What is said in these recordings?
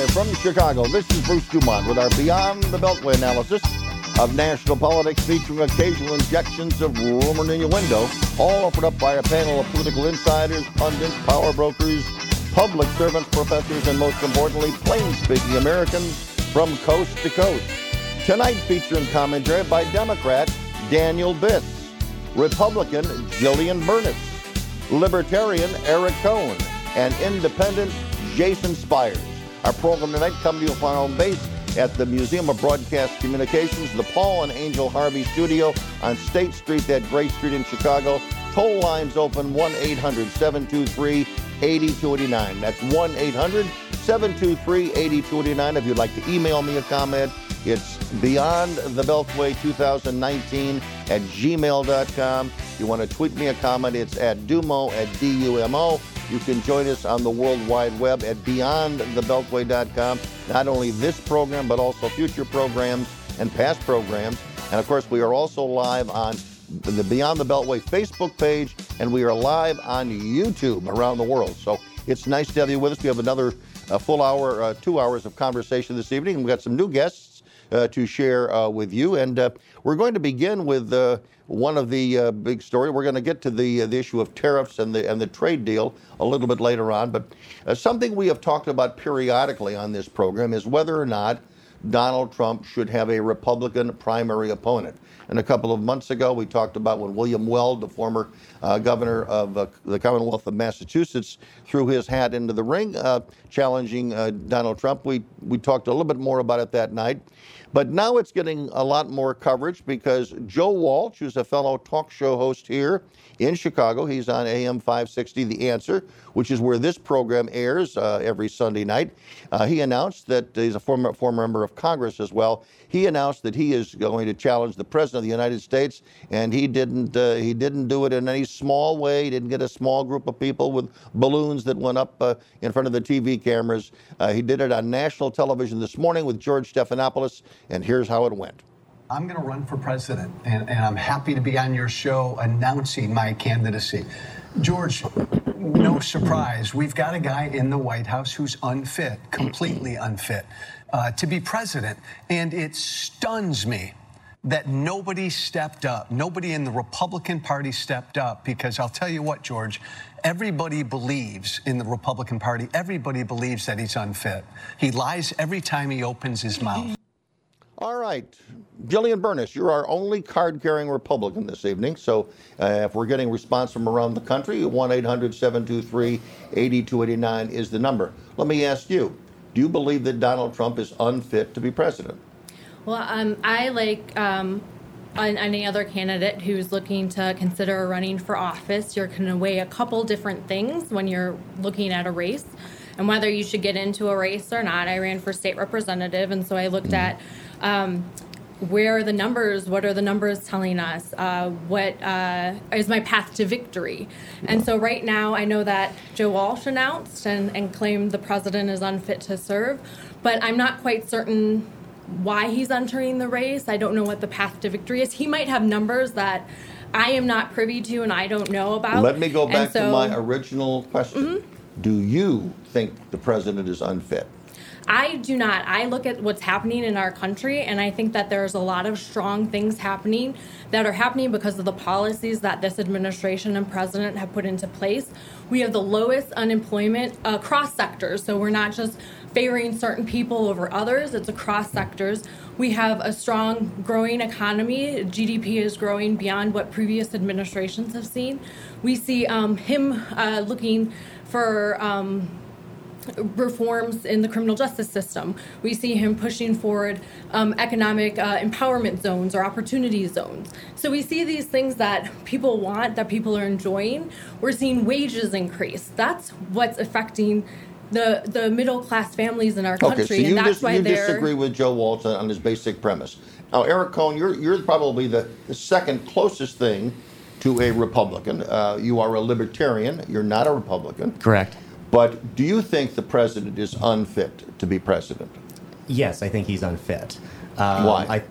Live from Chicago, this is Bruce Dumont with our Beyond the Beltway analysis of national politics featuring occasional injections of rumor in your window, all offered up by a panel of political insiders, pundits, power brokers, public servants, professors, and most importantly, plain-speaking Americans from coast to coast. Tonight featuring commentary by Democrat Daniel Biss, Republican Jillian Burnitz, Libertarian Eric Cohn, and Independent Jason Spires. Our program tonight coming to you from our home base at the Museum of Broadcast Communications, the Paul and Angel Harvey Studio on State Street, that great street in Chicago. Toll lines open 1 800 723 8289. That's 1 800 723 8289. If you'd like to email me a comment, it's Beyond the Beltway 2019 at gmail.com. If you want to tweet me a comment, it's at Dumo at D U M O. You can join us on the World Wide Web at beyondthebeltway.com. Not only this program, but also future programs and past programs. And of course, we are also live on the Beyond the Beltway Facebook page, and we are live on YouTube around the world. So it's nice to have you with us. We have another uh, full hour, uh, two hours of conversation this evening. We've got some new guests uh, to share uh, with you. And uh, we're going to begin with uh, one of the uh, big story. We're going to get to the uh, the issue of tariffs and the and the trade deal a little bit later on. But something we have talked about periodically on this program is whether or not Donald Trump should have a Republican primary opponent. And a couple of months ago, we talked about when William Weld, the former uh, governor of uh, the Commonwealth of Massachusetts, threw his hat into the ring, uh, challenging Donald Trump. We we talked a little bit more about it that night. But now it's getting a lot more coverage because Joe Walsh, who's a fellow talk show host here in Chicago, he's on AM 560 The Answer, which is where this program airs uh, every Sunday night. Uh, he announced that he's a former former member of Congress as well. He announced that he is going to challenge the president of the United States, and he didn't uh, he didn't do it in any small way. He didn't get a small group of people with balloons that went up uh, in front of the TV cameras. Uh, he did it on national television this morning with George Stephanopoulos, and here's how it went. I'm going to run for president, and, and I'm happy to be on your show announcing my candidacy. George, no surprise, we've got a guy in the White House who's unfit, completely unfit, uh, to be president. And it stuns me that nobody stepped up. Nobody in the Republican Party stepped up because I'll tell you what, George, everybody believes in the Republican Party, everybody believes that he's unfit. He lies every time he opens his mouth. All right. Jillian Burnitz, you're our only card carrying Republican this evening. So uh, if we're getting response from around the country, 1 800 723 8289 is the number. Let me ask you do you believe that Donald Trump is unfit to be president? Well, um, I like um, any other candidate who's looking to consider running for office, you're going to weigh a couple different things when you're looking at a race and whether you should get into a race or not. I ran for state representative, and so I looked at um, where are the numbers? What are the numbers telling us? Uh, what uh, is my path to victory? And so right now, I know that Joe Walsh announced and, and claimed the president is unfit to serve, but I'm not quite certain why he's entering the race. I don't know what the path to victory is. He might have numbers that I am not privy to and I don't know about. Let me go back to my original question. Do you think the president is unfit? I do not. I look at what's happening in our country, and I think that there's a lot of strong things happening that are happening because of the policies that this administration and president have put into place. We have the lowest unemployment across sectors, so we're not just favoring certain people over others, it's across sectors. We have a strong, growing economy. GDP is growing beyond what previous administrations have seen. We see um, him uh, looking for. Um, reforms in the criminal justice system. We see him pushing forward um, economic uh, empowerment zones or opportunity zones. So we see these things that people want, that people are enjoying. We're seeing wages increase. That's what's affecting the the middle class families in our country, Okay, so you, and that's dis- why you they're. disagree with Joe Walsh on on his basic premise. Now, Eric Cohn, you're, you're probably the, the second closest thing to a Republican. Uh, you are a libertarian, you're not a Republican. Correct. But do you think the president is unfit to be president? Yes, I think he's unfit. Um, Why? I,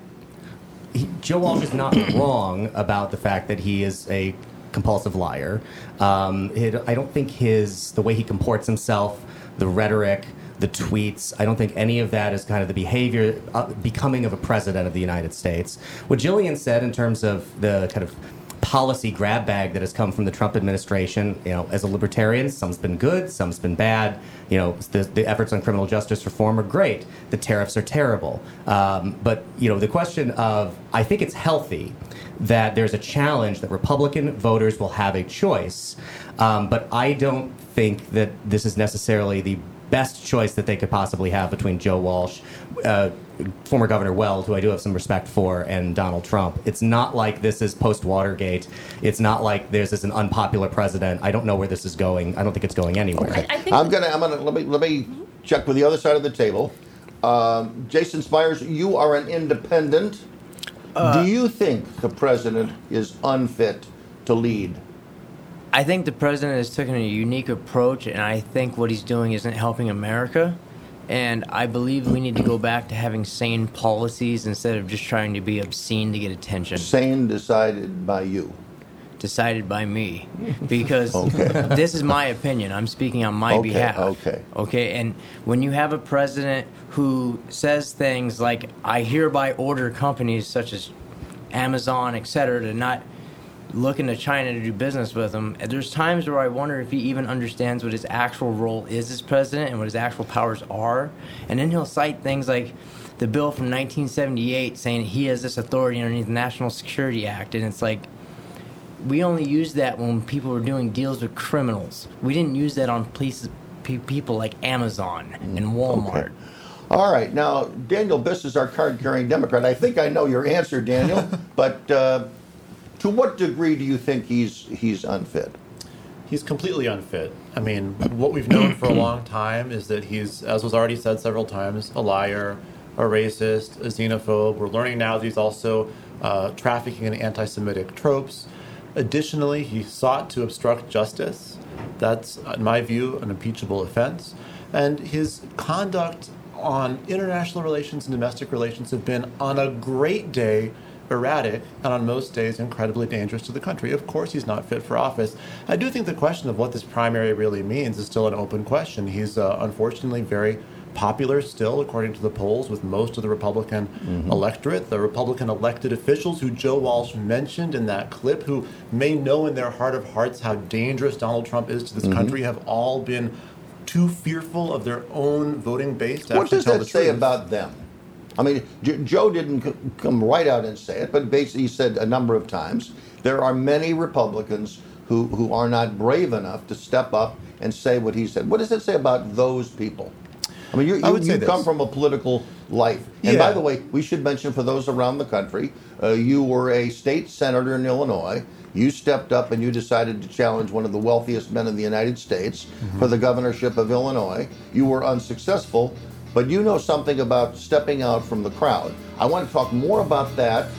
he, Joe Walsh is not wrong about the fact that he is a compulsive liar. Um, it, I don't think his the way he comports himself, the rhetoric, the tweets. I don't think any of that is kind of the behavior uh, becoming of a president of the United States. What Jillian said in terms of the kind of policy grab bag that has come from the Trump administration. You know, as a libertarian, some's been good, some's been bad. You know, the, the efforts on criminal justice reform are great. The tariffs are terrible. Um, but you know, the question of I think it's healthy that there's a challenge that Republican voters will have a choice. Um, but I don't think that this is necessarily the best choice that they could possibly have between Joe Walsh, uh, former Governor Weld, who I do have some respect for, and Donald Trump. It's not like this is post Watergate. It's not like this is an unpopular president. I don't know where this is going. I don't think it's going anywhere. Okay. I, I think I'm gonna. I'm gonna. Let me. Let me check with the other side of the table. Um, Jason Spires, you are an independent. Uh, do you think the president is unfit to lead? I think the president has taken a unique approach, and I think what he's doing isn't helping America. And I believe we need to go back to having sane policies instead of just trying to be obscene to get attention. Sane decided by you. Decided by me. Because okay. this is my opinion. I'm speaking on my okay, behalf. Okay. Okay. And when you have a president who says things like, I hereby order companies such as Amazon, et cetera, to not looking to China to do business with him. There's times where I wonder if he even understands what his actual role is as president and what his actual powers are. And then he'll cite things like the bill from 1978 saying he has this authority underneath the National Security Act. And it's like, we only used that when people were doing deals with criminals. We didn't use that on places, people like Amazon and Walmart. Okay. All right. Now, Daniel Biss is our card carrying Democrat. I think I know your answer, Daniel, but. Uh, to what degree do you think he's he's unfit? He's completely unfit. I mean, what we've known for a long time is that he's, as was already said several times, a liar, a racist, a xenophobe. We're learning now that he's also uh, trafficking in anti-Semitic tropes. Additionally, he sought to obstruct justice. That's, in my view, an impeachable offense. And his conduct on international relations and domestic relations have been, on a great day, erratic, and on most days incredibly dangerous to the country. Of course, he's not fit for office. I do think the question of what this primary really means is still an open question. He's uh, unfortunately very popular still, according to the polls, with most of the Republican mm-hmm. electorate. The Republican elected officials who Joe Walsh mentioned in that clip, who may know in their heart of hearts how dangerous Donald Trump is to this mm-hmm. country, have all been too fearful of their own voting base to what does that say truth. about them? I mean, Joe didn't come right out and say it, but basically he said a number of times there are many Republicans who, who are not brave enough to step up and say what he said. What does it say about those people? I mean, you, you, you come from a political life. And yeah. by the way, we should mention for those around the country, uh, you were a state senator in Illinois. You stepped up and you decided to challenge one of the wealthiest men in the United States mm-hmm. for the governorship of Illinois. You were unsuccessful, but you know something about stepping out from the crowd. I want to talk more about that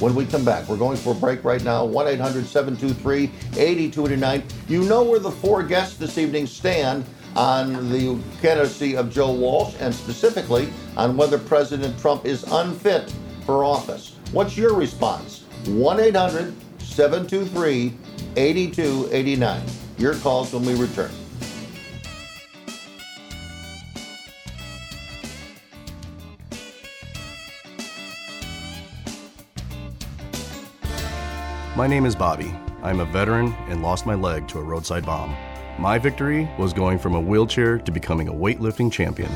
when we come back. We're going for a break right now. 1 800 723 8289. You know where the four guests this evening stand on the candidacy of Joe Walsh and specifically on whether President Trump is unfit for office. What's your response? 1 800 723 8289. Your calls when we return. My name is Bobby. I'm a veteran and lost my leg to a roadside bomb. My victory was going from a wheelchair to becoming a weightlifting champion.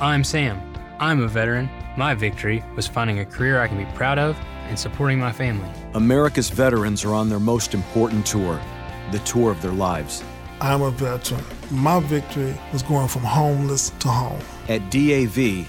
I'm Sam. I'm a veteran. My victory was finding a career I can be proud of and supporting my family. America's veterans are on their most important tour, the tour of their lives. I'm a veteran. My victory was going from homeless to home. At DAV,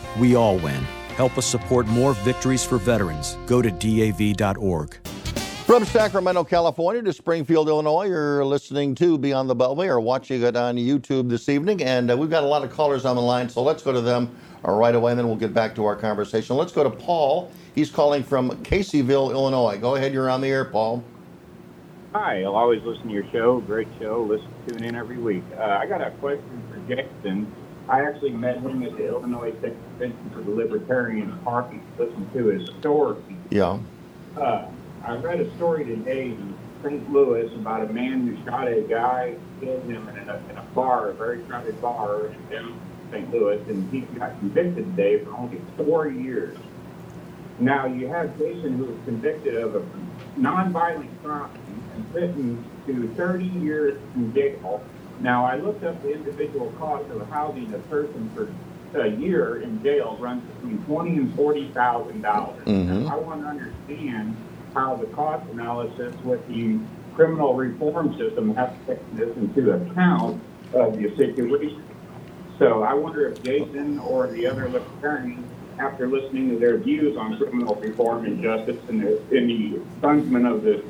we all win. Help us support more victories for veterans. Go to DAV.org. From Sacramento, California to Springfield, Illinois, you're listening to Beyond the Beltway or watching it on YouTube this evening. And uh, we've got a lot of callers on the line, so let's go to them uh, right away, and then we'll get back to our conversation. Let's go to Paul. He's calling from Caseyville, Illinois. Go ahead, you're on the air, Paul. Hi, I'll always listen to your show. Great show. Listen, tune in every week. Uh, I got a question for Jason. I actually met him at the Illinois State Convention for the Libertarian Party. Listened to his story. Yeah. Uh, I read a story today in St. Louis about a man who shot a guy, killed him in a, in a bar, a very crowded bar in down St. Louis, and he got convicted today for only four years. Now you have Jason who was convicted of a nonviolent crime and sentenced to 30 years in jail. Now I looked up the individual cost of housing a person for a year in jail runs between twenty and forty thousand dollars. Mhm. I want to understand how the cost analysis with the criminal reform system has to take this into account of the situation. So I wonder if Jason or the other libertarians, after listening to their views on criminal reform and justice and the, and the fundament of the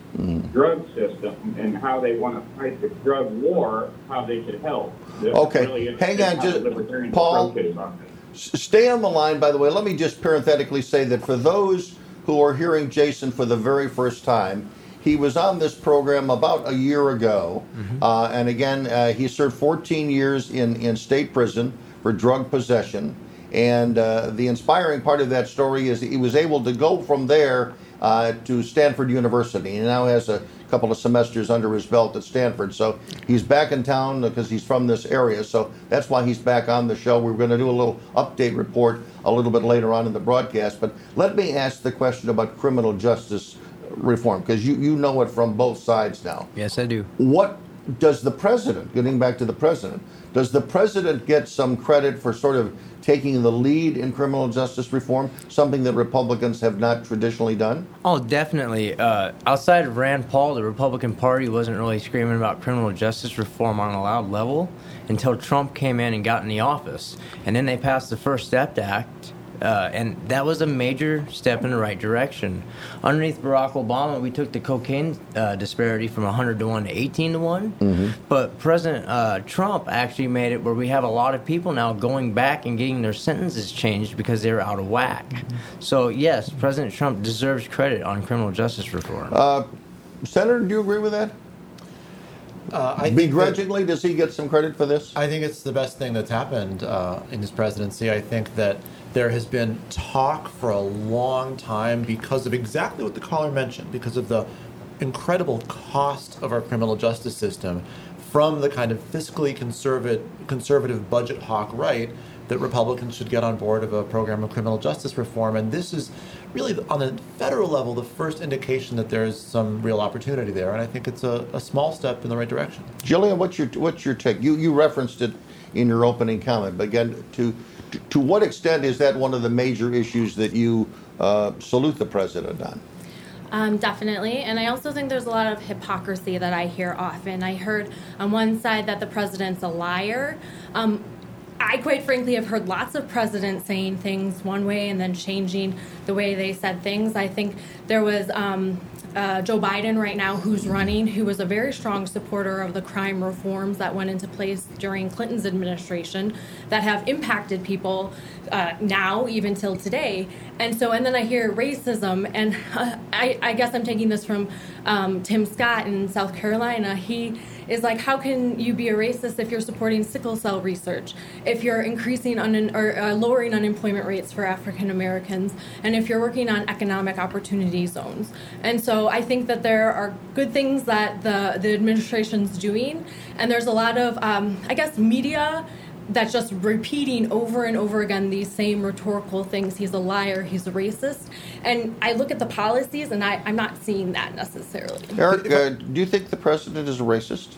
drug system and how they want to fight the drug war, how they could help. This Okay, really hang on, how just- Paul, on Stay on the line, by the way. Let me just parenthetically say that for those who are hearing Jason for the very first time, he was on this program about a year ago. Uh, and again, uh, he served 14 years in, in state prison for drug possession. And uh, the inspiring part of that story is that he was able to go from there uh, to Stanford University. He now has a couple of semesters under his belt at Stanford. So he's back in town because he's from this area. So that's why he's back on the show. We're going to do a little update report a little bit later on in the broadcast. But let me ask the question about criminal justice reform because you, you know it from both sides now. Yes, I do. What does the president, getting back to the president, does the president get some credit for sort of taking the lead in criminal justice reform, something that Republicans have not traditionally done? Oh, definitely. Uh, outside of Rand Paul, the Republican Party wasn't really screaming about criminal justice reform on a loud level until Trump came in and got in the office. And then they passed the First Step Act, uh, and that was a major step in the right direction. Underneath Barack Obama, we took the cocaine uh, disparity from 100 to 1 to 18 to one But President uh, Trump actually made it where we have a lot of people now going back and getting their sentences changed because they're out of whack. So, yes, President Trump deserves credit on criminal justice reform. Uh, Senator, do you agree with that? Uh, I think that- Begrudgingly, does he get some credit for this? I think it's the best thing that's happened uh, in his presidency. I think that there has been talk for a long time because of exactly what the caller mentioned, because of the incredible cost of our criminal justice system from the kind of fiscally conservative, conservative budget hawk right that Republicans should get on board of a program of criminal justice reform. And this is really, on the federal level, the first indication that there is some real opportunity there. And I think it's a, a small step in the right direction. Jillian, what's your what's your take? You you referenced it in your opening comment, but again, to to, to what extent is that one of the major issues that you uh, salute the president on? Um, definitely. And I also think there's a lot of hypocrisy that I hear often. I heard on one side that the president's a liar. Um, I quite frankly have heard lots of presidents saying things one way and then changing the way they said things. I think there was um, uh, Joe Biden right now who's running, who was a very strong supporter of the crime reforms that went into place during Clinton's administration that have impacted people uh, now, even till today. And so, and then I hear racism, and uh, I, I guess I'm taking this from um, Tim Scott in South Carolina. He is like, how can you be a racist if you're supporting sickle cell research, if you're increasing un- or uh, lowering unemployment rates for African Americans, and if you're working on economic opportunity zones? And so I think that there are good things that the the administration's doing, and there's a lot of, um, I guess, media that's just repeating over and over again these same rhetorical things. He's a liar, he's a racist. And I look at the policies and I, I'm not seeing that necessarily. Eric, uh, do you think the president is a racist?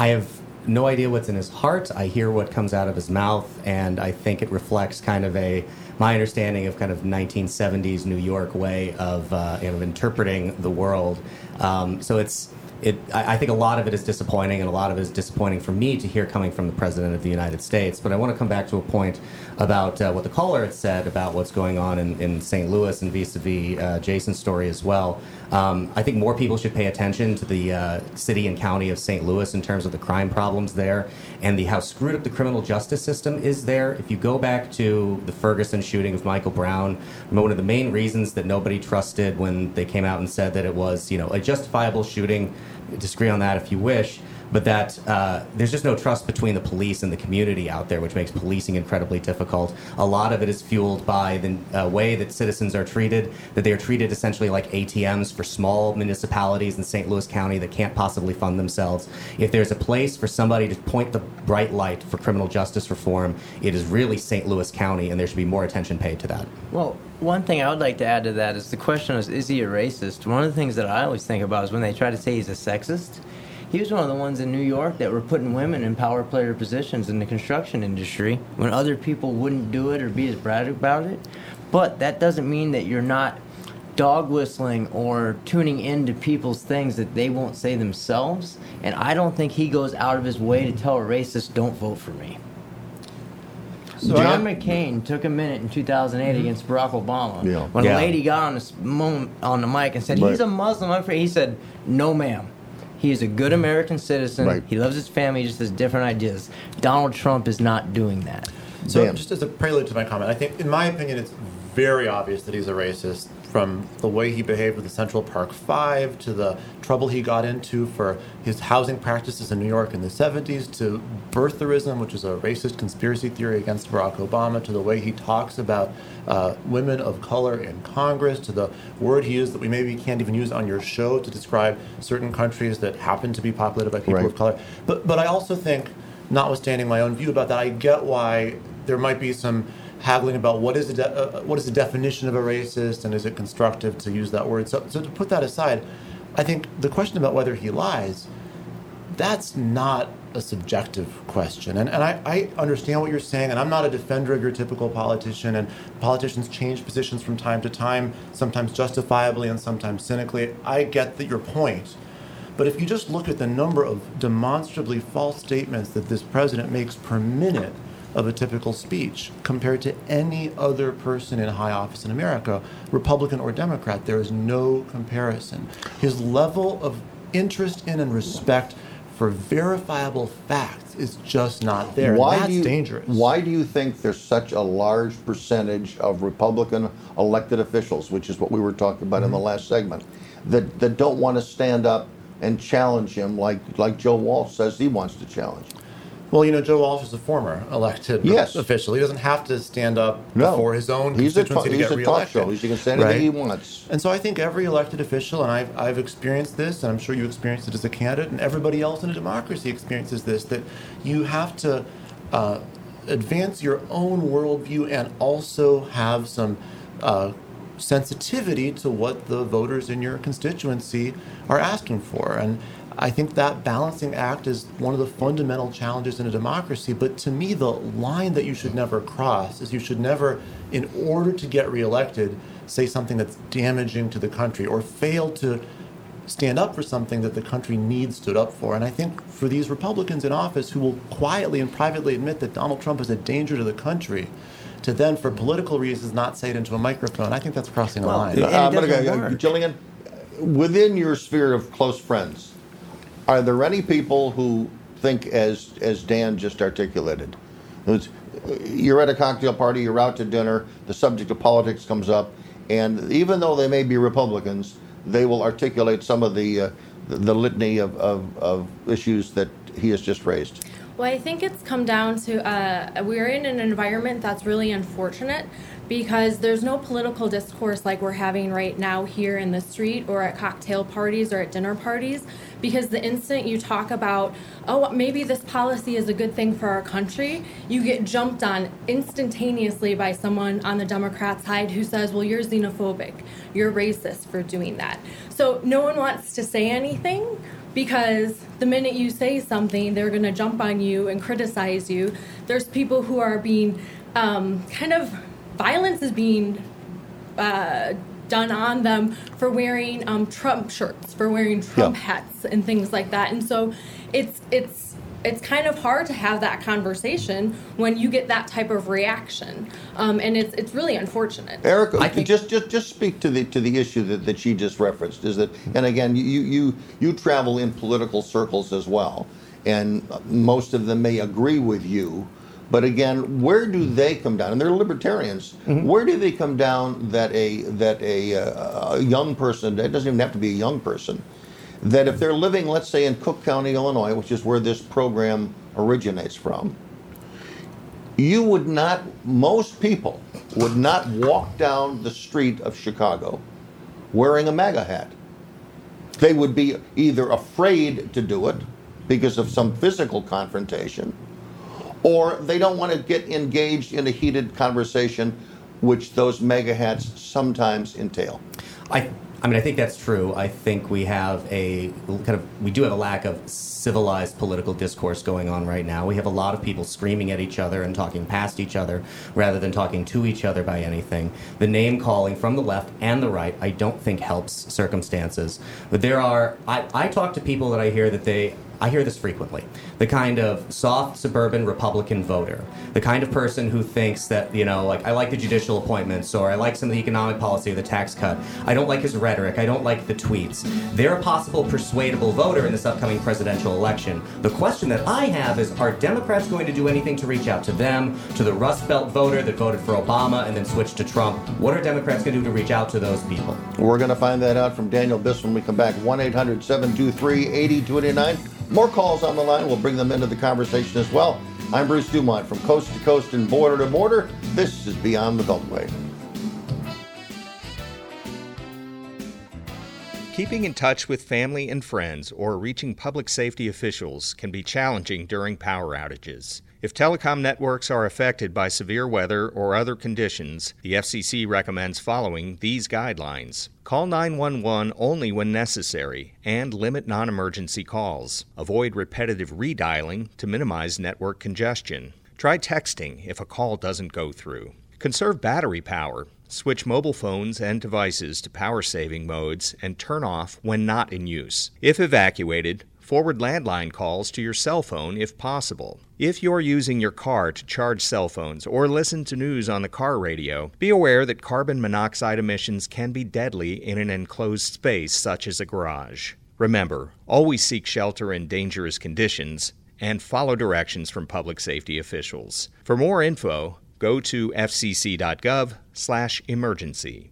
I have no idea what's in his heart. I hear what comes out of his mouth, and I think it reflects kind of a my understanding of kind of 1970s New York way of uh, you know, interpreting the world. Um, so it's it, I I think a lot of it is disappointing, and a lot of it is disappointing for me to hear coming from the President of the United States. But I want to come back to a point about uh, what the caller had said about what's going on in, in St. Louis and vis a vis uh, Jason's story as well. Um, I think more people should pay attention to the uh, city and county of St. Louis in terms of the crime problems there and the how screwed up the criminal justice system is there. If you go back to the Ferguson shooting of Michael Brown, one of the main reasons that nobody trusted when they came out and said that it was, you know, a justifiable shooting disagree on that if you wish, but that uh, there's just no trust between the police and the community out there, which makes policing incredibly difficult. A lot of it is fueled by the uh, way that citizens are treated, that they are treated essentially like ATMs for small municipalities in St. Louis County that can't possibly fund themselves. If there's a place for somebody to point the bright light for criminal justice reform, it is really St. Louis County, and there should be more attention paid to that. Well, one thing I would like to add to that is the question is, is he a racist? One of the things that I always think about is when they try to say he's a sexist. He was one of the ones in New York that were putting women in power player positions in the construction industry when other people wouldn't do it or be as proud about it. But that doesn't mean that you're not dog whistling or tuning into people's things that they won't say themselves. And I don't think he goes out of his way to tell a racist, don't vote for me. So John I- McCain took a minute in 2008 mm-hmm. against Barack Obama. Yeah. When Yeah. a lady got on this moment on the mic and said, Right. "He's a Muslim," I'm afraid he said, "No, ma'am." He is a good American citizen. Right. He loves his family. He just has different ideas. Donald Trump is not doing that. So, Dan. just as a prelude to my comment, I think, in my opinion, it's very obvious that he's a racist from the way he behaved with the Central Park Five to the trouble he got into for his housing practices in New York in the 70s to birtherism, which is a racist conspiracy theory against Barack Obama, to the way he talks about uh, women of color in Congress, to the word he used that we maybe can't even use on your show to describe certain countries that happen to be populated by people Right. of color. But, but I also think, notwithstanding my own view about that, I get why there might be some haggling about what is the de- uh, what is the definition of a racist and is it constructive to use that word. So, so to put that aside, I think the question about whether he lies, that's not a subjective question. And, and I, I understand what you're saying, and I'm not a defender of your typical politician, and politicians change positions from time to time, sometimes justifiably and sometimes cynically. I get that your point. But if you just look at the number of demonstrably false statements that this president makes per minute of a typical speech compared to any other person in high office in America, Republican or Democrat, there is no comparison. His level of interest in and respect for verifiable facts is just not there. Why that's do you, dangerous. Why do you think there's such a large percentage of Republican elected officials, which is what we were talking about in the Mm-hmm. last segment, that, that don't want to stand up and challenge him like like Joe Walsh says he wants to challenge? Well, you know, Joe Walsh is a former elected Yes. official. He doesn't have to stand up No. before his own He's constituency to he's get a talk reelected. show. He can say anything he wants. And so I think every elected official, and I've, I've experienced this, and I'm sure you experienced it as a candidate, and everybody else in a democracy experiences this, that you have to uh, advance your own worldview and also have some uh, sensitivity to what the voters in your constituency are asking for. And I think that balancing act is one of the fundamental challenges in a democracy. But to me, the line that you should never cross is you should never, in order to get reelected, say something that's damaging to the country or fail to stand up for something that the country needs stood up for. And I think for these Republicans in office who will quietly and privately admit that Donald Trump is a danger to the country, to then, for political reasons, not say it into a microphone, I think that's crossing the line. Uh, I'm gonna go, uh, Jillian, within your sphere of close friends, are there any people who think as as Dan just articulated? You're at a cocktail party, you're out to dinner, the subject of politics comes up, and even though they may be Republicans, they will articulate some of the uh, the, the litany of, of, of issues that he has just raised. Well, I think it's come down to uh, we're in an environment that's really unfortunate because there's no political discourse like we're having right now here in the street or at cocktail parties or at dinner parties. Because the instant you talk about, oh, maybe this policy is a good thing for our country, you get jumped on instantaneously by someone on the Democrat side who says, well, you're xenophobic, you're racist for doing that. So no one wants to say anything because the minute you say something, they're going to jump on you and criticize you. There's people who are being um, kind of violence is being uh, done on them for wearing um, Trump shirts, for wearing Trump Yeah. hats, and things like that. And so it's it's it's kind of hard to have that conversation when you get that type of reaction, um, and it's it's really unfortunate. Eric, just just just speak to the to the issue that, that she just referenced. Is that, and again, you you you travel in political circles as well, and most of them may agree with you. But again, where do they come down? And they're libertarians. Where do they come down that a that a, uh, a young person? It doesn't even have to be a young person. That if they're living, let's say, in Cook County, Illinois, which is where this program originates from, you would not, most people would not walk down the street of Chicago wearing a MAGA hat. They would be either afraid to do it because of some physical confrontation, or they don't want to get engaged in a heated conversation, which those MAGA hats sometimes entail. I, I mean, I think that's true. I think we have a kind of, we do have a lack of civilized political discourse going on right now. We have a lot of people screaming at each other and talking past each other rather than talking to each other by anything. The name calling from the left and the right, I don't think helps circumstances. But there are, I, I talk to people that I hear that they, I hear this frequently. The kind of soft suburban Republican voter, the kind of person who thinks that, you know, like, I like the judicial appointments or I like some of the economic policy or the tax cut. I don't like his rhetoric. I don't like the tweets. They're a possible persuadable voter in this upcoming presidential election. The question that I have is are Democrats going to do anything to reach out to them, to the Rust Belt voter that voted for Obama and then switched to Trump? What are Democrats going to do to reach out to those people? We're going to find that out from Daniel Biss when we come back. 1 800 723 8029. More calls on the line. We'll bring them into the conversation as well. I'm Bruce Dumont from coast to coast and border to border. This is Beyond the Beltway. Keeping in touch with family and friends or reaching public safety officials can be challenging during power outages. If telecom networks are affected by severe weather or other conditions, the FCC recommends following these guidelines. Call 911 only when necessary and limit non emergency calls. Avoid repetitive redialing to minimize network congestion. Try texting if a call doesn't go through. Conserve battery power. Switch mobile phones and devices to power saving modes and turn off when not in use. If evacuated, forward landline calls to your cell phone if possible. If you're using your car to charge cell phones or listen to news on the car radio, be aware that carbon monoxide emissions can be deadly in an enclosed space such as a garage. Remember, always seek shelter in dangerous conditions and follow directions from public safety officials. For more info, go to fcc.gov/emergency.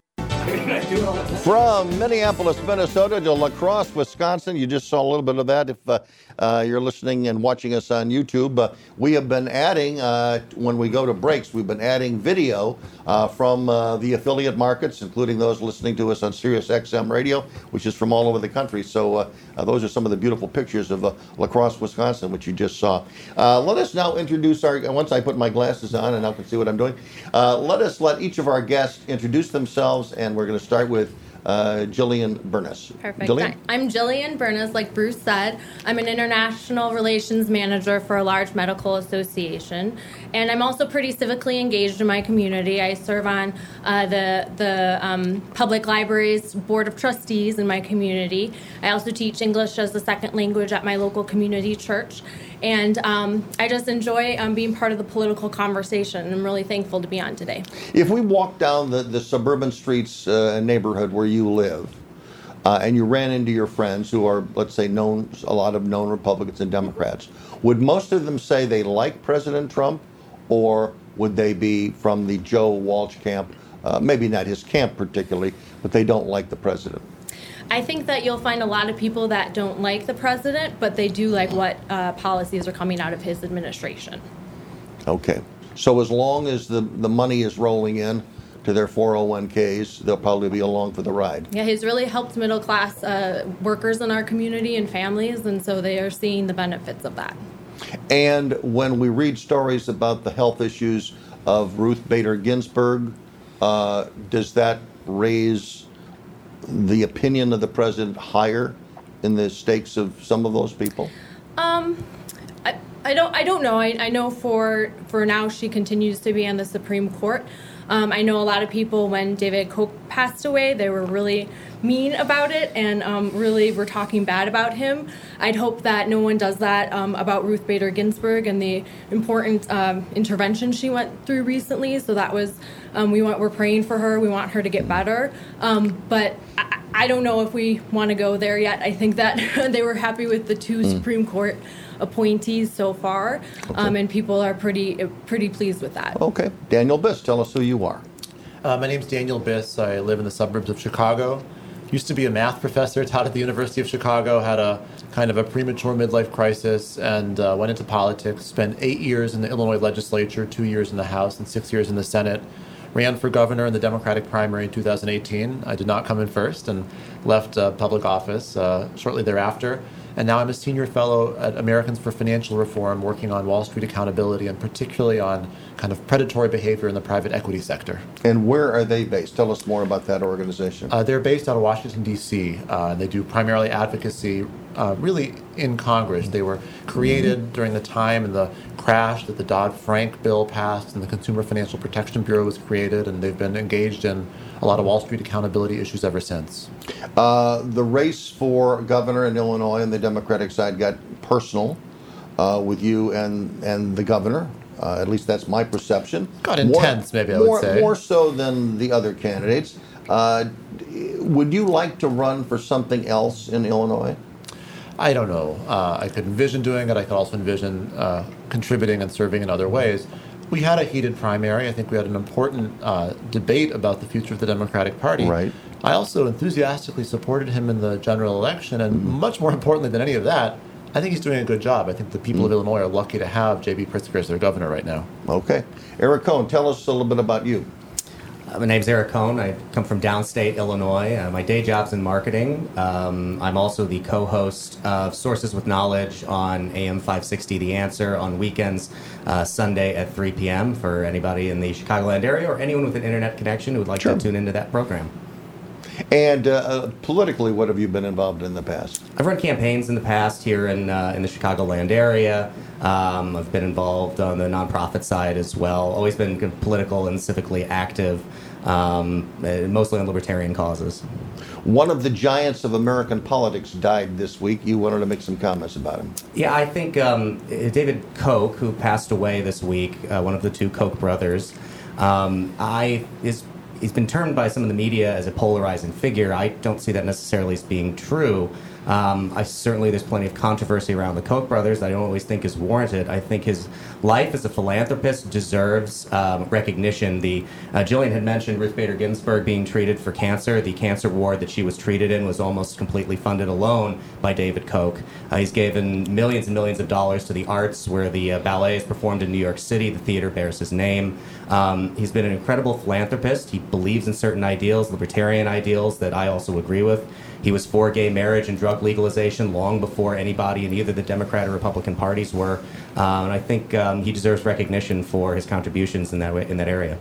From Minneapolis, Minnesota to La Crosse, Wisconsin. You just saw a little bit of that if uh, uh, you're listening and watching us on YouTube. Uh, we have been adding, uh, when we go to breaks, we've been adding video uh, from uh, the affiliate markets, including those listening to us on Sirius XM radio, which is from all over the country. So those are some of the beautiful pictures of La Crosse, Wisconsin, which you just saw. Let us now introduce our, once I put my glasses on and I can see what I'm doing, let us let each of our guests introduce themselves, and we're going to start with uh, Jillian Burness. Perfect. Jillian? I'm Jillian Burness, like Bruce said. I'm an international relations manager for a large medical association, and I'm also pretty civically engaged in my community. I serve on uh, the the um, public libraries board of trustees in my community. I also teach English as a second language at my local community church, and um, I just enjoy um, being part of the political conversation. I'm really thankful to be on today. If we walk down the, the suburban streets uh, neighborhood where you live, uh, and you ran into your friends who are, let's say, known a lot of known Republicans and Democrats, would most of them say they like President Trump, or would they be from the Joe Walsh camp? Uh, maybe not his camp particularly, but they don't like the president. I think that you'll find a lot of people that don't like the president, but they do like what uh, policies are coming out of his administration. Okay. So as long as the, the money is rolling in to their 401ks, they'll probably be along for the ride. Yeah, he's really helped middle class uh, workers in our community and families, and so they are seeing the benefits of that. And when we read stories about the health issues of Ruth Bader Ginsburg, uh, does that raise the opinion of the president higher in the stakes of some of those people? Um, I, I don't I don't know. I, I know for for now she continues to be on the Supreme Court. Um, I know a lot of people when David Koch passed away, they were really mean about it and um, really were talking bad about him. I'd hope that no one does that um, about Ruth Bader Ginsburg and the important um, intervention she went through recently. So that was um, we want we're praying for her. We want her to get better. Um, but I, I don't know if we want to go there yet. I think that they were happy with the two Mm. Supreme Court appointees so far, um, and people are pretty pretty pleased with that. Okay. Daniel Biss, tell us who you are. Uh, my name's Daniel Biss. I live in the suburbs of Chicago. Used to be a math professor, taught at the University of Chicago, had a kind of a premature midlife crisis, and uh, went into politics. Spent eight years in the Illinois legislature, two years in the House, and six years in the Senate. Ran for governor in the Democratic primary in 2018. I did not come in first and left uh, public office uh, shortly thereafter. And now I'm a senior fellow at Americans for Financial Reform, working on Wall Street accountability and particularly on kind of predatory behavior in the private equity sector. And where are they based? Tell us more about that organization. Uh, they're based out of Washington, D.C. Uh, they do primarily advocacy, uh, really in Congress. They were created during the time and the crash that the Dodd Frank bill passed and the Consumer Financial Protection Bureau was created, and they've been engaged in a lot of Wall Street accountability issues ever since. Uh, the race for governor in Illinois on the Democratic side got personal uh, with you and, and the governor. Uh, at least that's my perception. Got intense, maybe I would more, say. More so than the other candidates. Uh, would you like to run for something else in Illinois? I don't know. Uh, I could envision doing it. I could also envision uh, contributing and serving in other ways. We had a heated primary. I think we had an important uh, debate about the future of the Democratic Party. Right. I also enthusiastically supported him in the general election, and Mm-hmm. much more importantly than any of that, I think he's doing a good job. I think the people Mm. of Illinois are lucky to have J.B. Pritzker as their governor right now. Okay. Eric Cohn, tell us a little bit about you. Uh, my name's Eric Cohn. I come from downstate Illinois. Uh, my day job's in marketing. Um, I'm also the co host of Sources with Knowledge on AM 560 The Answer on weekends, uh, Sunday at 3 p.m. for anybody in the Chicagoland area or anyone with an internet connection who would like Sure. to tune into that program. And uh, uh, politically, what have you been involved in the past? I've run campaigns in the past here in uh, in the Chicagoland area. Um, I've been involved on the nonprofit side as well. Always been political and civically active, um, uh, mostly on libertarian causes. One of the giants of American politics died this week. You wanted to make some comments about him. Yeah, I think um, David Koch, who passed away this week, uh, one of the two Koch brothers, um, I is he's been termed by some of the media as a polarizing figure. I don't see that necessarily as being true. Um, I certainly there's plenty of controversy around the Koch brothers that I don't always think is warranted. I think his life as a philanthropist deserves um, recognition. The uh, Jillian had mentioned Ruth Bader Ginsburg being treated for cancer. The cancer ward that she was treated in was almost completely funded alone by David Koch. Uh, he's given millions and millions of dollars to the arts, where the uh, ballet is performed in New York City. The theater bears his name. Um, he's been an incredible philanthropist. He believes in certain ideals, libertarian ideals that I also agree with. He was for gay marriage and drug legalization long before anybody in either the Democrat or Republican parties were, uh, and I think um, he deserves recognition for his contributions in that in that area.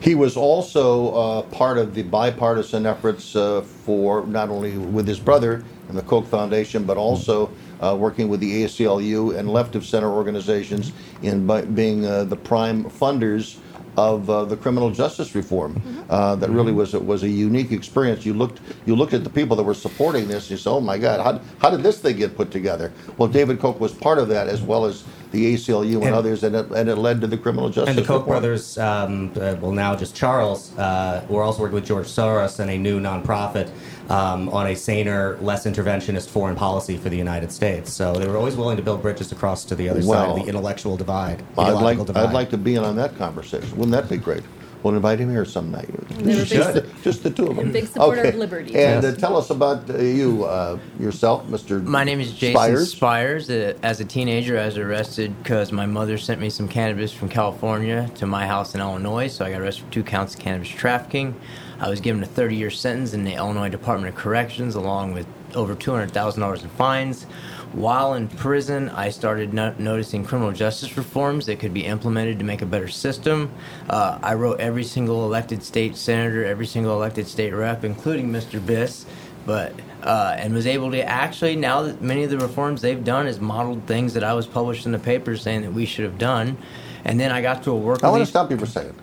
He was also uh, part of the bipartisan efforts uh, for not only with his brother and the Koch Foundation, but also uh, working with the ACLU and left of center organizations in being uh, the prime funders of uh, the criminal justice reform. Uh, that really was was a unique experience. You looked you looked at the people that were supporting this. and You said, "Oh my God, how, how did this thing get put together?" Well, David Koch was part of that, as well as the ACLU and, And- others, and it, and it led to the criminal justice And the Koch reform. brothers, um, uh, well, now just Charles, uh, we're also working with George Soros and a new nonprofit um, on a saner, less interventionist foreign policy for the United States. So they were always willing to build bridges across to the other side of the intellectual divide. I'd like divide. I'd like to be in on that conversation. Wouldn't that be great? We'll invite him here some night. They Just, the, just the two of them. big supporter of liberty. And uh, tell us about uh, you uh, yourself, Mr. My name is Jason Spires. Spires. Uh, as a teenager, I was arrested because my mother sent me some cannabis from California to my house in Illinois. So I got arrested for two counts of cannabis trafficking. I was given a 30-year sentence in the Illinois Department of Corrections, along with over $200,000 in fines. While in prison, I started no- noticing criminal justice reforms that could be implemented to make a better system. Uh, I wrote every single elected state senator, every single elected state rep, including Mr. Biss, but uh, and was able to actually now that many of the reforms they've done is modeled things that I was published in the papers saying that we should have done. And then I got to a work. I want to stop you for a second.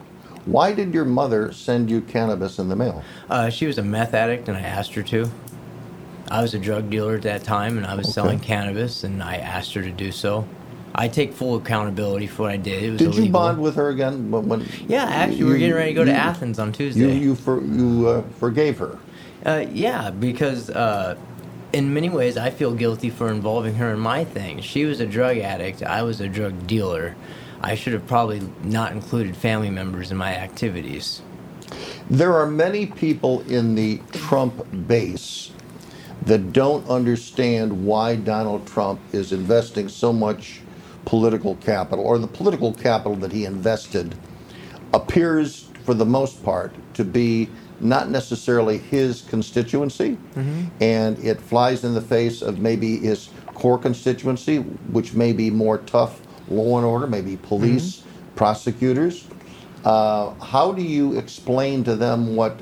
Why did your mother send you cannabis in the mail? Uh, she was a meth addict, and I asked her to. I was a drug dealer at that time, and I was Okay. selling cannabis, and I asked her to do so. I take full accountability for what I did. It was Did illegal. you bond with her again? When, when Yeah, actually, we we're getting ready to go to Athens on Tuesday. You you for, you uh, forgave her. Uh, yeah, because uh, in many ways, I feel guilty for involving her in my thing. She was a drug addict. I was a drug dealer. I should have probably not included family members in my activities. There are many people in the Trump base that don't understand why Donald Trump is investing so much political capital, or the political capital that he invested appears, for the most part, to be not necessarily his constituency, and it flies in the face of maybe his core constituency, which may be more tough law and order, maybe police, prosecutors. Uh, how do you explain to them what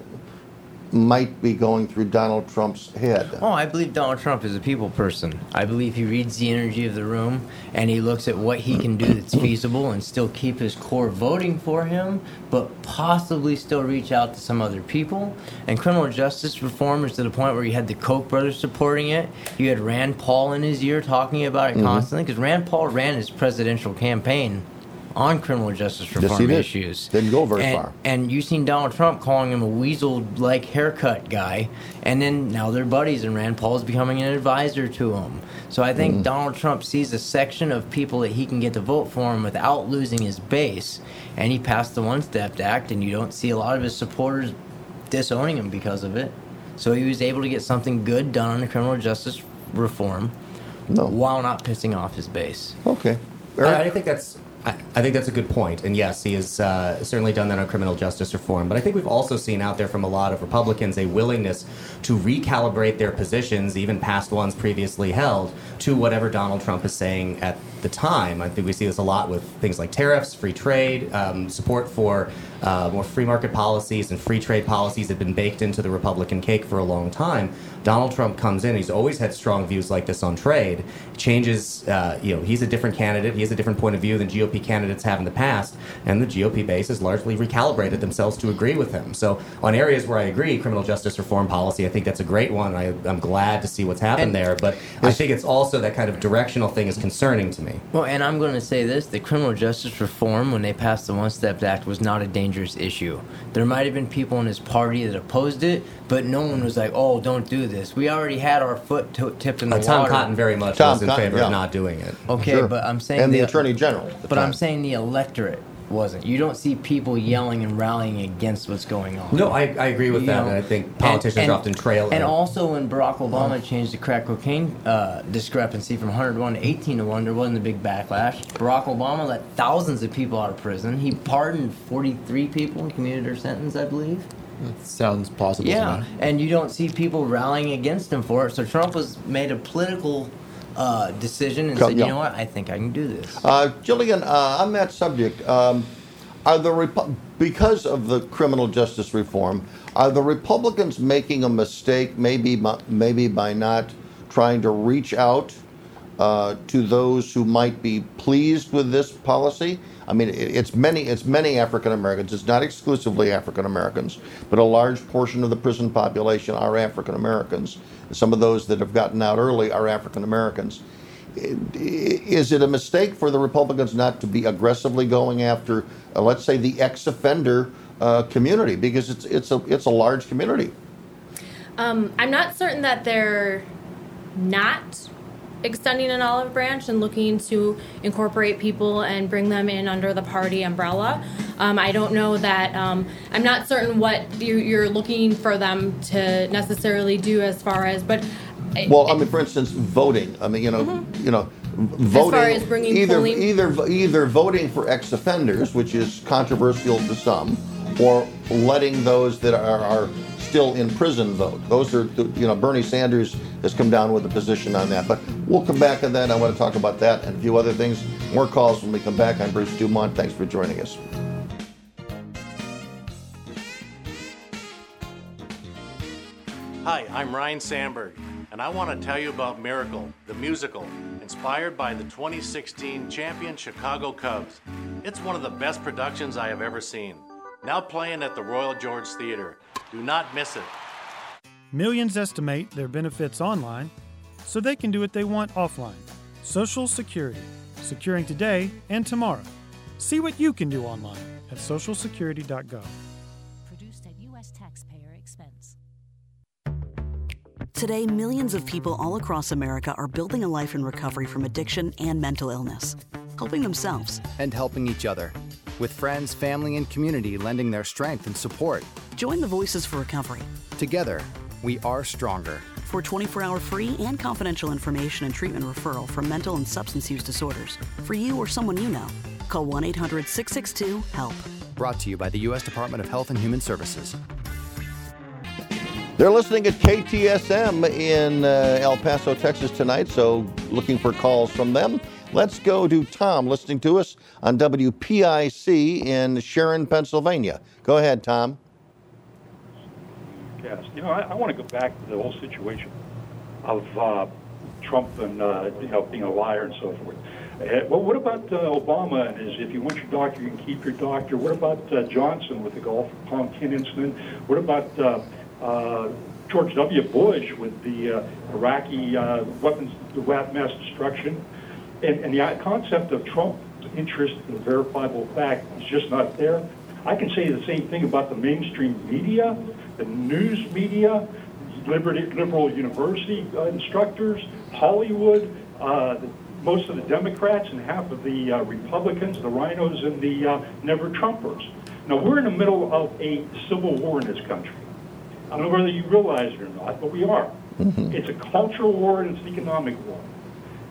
might be going through Donald Trump's head? Oh, I believe Donald Trump is a people person. I believe he reads the energy of the room and he looks at what he can do that's feasible and still keep his core voting for him, but possibly still reach out to some other people. And criminal justice reform is to the point where you had the Koch brothers supporting it. You had Rand Paul in his ear talking about it Mhm. constantly because Rand Paul ran his presidential campaign on criminal justice Yes, reform he did. issues. Didn't go very and, far. And you've seen Donald Trump calling him a weasel like haircut guy, and then now they're buddies, and Rand Paul is becoming an advisor to him. So I think Mhm. Donald Trump sees a section of people that he can get to vote for him without losing his base, and he passed the One Step Act, and you don't see a lot of his supporters disowning him because of it. So he was able to get something good done on the criminal justice reform while not pissing off his base. Okay. I, I think that's. I, think that's a good point, and yes, he has uh, certainly done that on criminal justice reform. But I think we've also seen out there from a lot of Republicans a willingness to recalibrate their positions, even past ones previously held, to whatever Donald Trump is saying at the time. I think we see this a lot with things like tariffs, free trade, um, support for uh, more free market policies and free trade policies have been baked into the Republican cake for a long time. Donald Trump comes in; he's always had strong views like this on trade. Changes, uh, you know, he's a different candidate. He has a different point of view than GOP candidates have in the past, and the GOP base has largely recalibrated themselves to agree with him. So, on areas where I agree, criminal justice reform policy, I think that's a great one. I, I'm glad to see what's happened there, but I think it's also that kind of directional thing is concerning to me. Well, and I'm going to say this the criminal justice reform, when they passed the One Step Act, was not a dangerous issue. There might have been people in his party that opposed it, but no one was like, oh, don't do this. We already had our foot t- tipped in the Uh, Tom water. Cotton very much Tom was in Cotton, favor yeah. of not doing it. Okay, Sure. but I'm saying And the Attorney General at the But I'm saying the electorate wasn't. You don't see people yelling and rallying against what's going on. No, I, I agree with You that, know, and I think politicians and- are often trail. And also, when Barack Obama changed the crack cocaine uh, discrepancy from 101 to 18 to 1, there wasn't a big backlash. Barack Obama let thousands of people out of prison. He pardoned 43 people and commuted their sentence, I believe. Sounds plausible. to Yeah, me. and you don't see people rallying against him for it. So Trump was made a political uh, decision and Co- said, yeah. you know what, I think I can do this. Uh, Jillian, uh, on that subject, um, are the Repu- because of the criminal justice reform, are the Republicans making a mistake, maybe by, maybe by not trying to reach out uh, to those who might be pleased with this policy? I mean, it's many it's many African Americans. It's not exclusively African Americans, but a large portion of the prison population are African Americans. Some of those that have gotten out early are African Americans. Is it a mistake for the Republicans not to be aggressively going after, uh, let's say, the ex-offender uh, community because it's it's a it's a large community? Um, I'm not certain that they're not extending an olive branch and looking to incorporate people and bring them in under the party umbrella. Um, I don't know that. Um, I'm not certain what you, you're looking for them to necessarily do as far as, but Well, I mean, for instance, voting. I mean, you know, you know, voting. Mm-hmm. as bringing either polling- either either voting for ex-offenders, which is controversial to some, or letting those that are, are still in prison vote. Those are, you know, Bernie Sanders has come down with a position on that. But we'll come back to that. I want to talk about that and a few other things. More calls when we come back. I'm Bruce Dumont. Thanks for joining us. Hi, I'm Ryne Sandberg, and I want to tell you about Miracle, the musical, inspired by the 2016 champion Chicago Cubs. It's one of the best productions I have ever seen. Now playing at the Royal George Theater. Do not miss it. Millions estimate their benefits online so they can do what they want offline. Social Security, securing today and tomorrow. See what you can do online at socialsecurity.gov. Produced at U.S. taxpayer expense. Today, millions of people all across America are building a life in recovery from addiction and mental illness, helping themselves and helping each other. With friends, family, and community lending their strength and support. Join the Voices for Recovery. Together, we are stronger. For 24 hour free and confidential information and treatment referral for mental and substance use disorders, for you or someone you know, call 1 800 662 HELP. Brought to you by the U.S. Department of Health and Human Services. They're listening at KTSM in uh, El Paso, Texas tonight, so looking for calls from them. Let's go to Tom listening to us on WPIC in Sharon, Pennsylvania. Go ahead, Tom. Yes, you know, I, I want to go back to the whole situation of uh, Trump and uh, you know being a liar and so forth. Uh, well, what about uh, Obama and his, if you want your doctor, you can keep your doctor? What about uh, Johnson with the Gulf of Tonkin incident? What about uh, uh, George W. Bush with the uh, Iraqi uh, weapons, the mass destruction? And, and the concept of Trump's interest in verifiable fact is just not there. I can say the same thing about the mainstream media, the news media, liberty, liberal university uh, instructors, Hollywood, uh, the, most of the Democrats and half of the uh, Republicans, the RINOs and the uh, never Trumpers. Now, we're in the middle of a civil war in this country. I don't know whether you realize it or not, but we are. Mm-hmm. It's a cultural war and it's an economic war.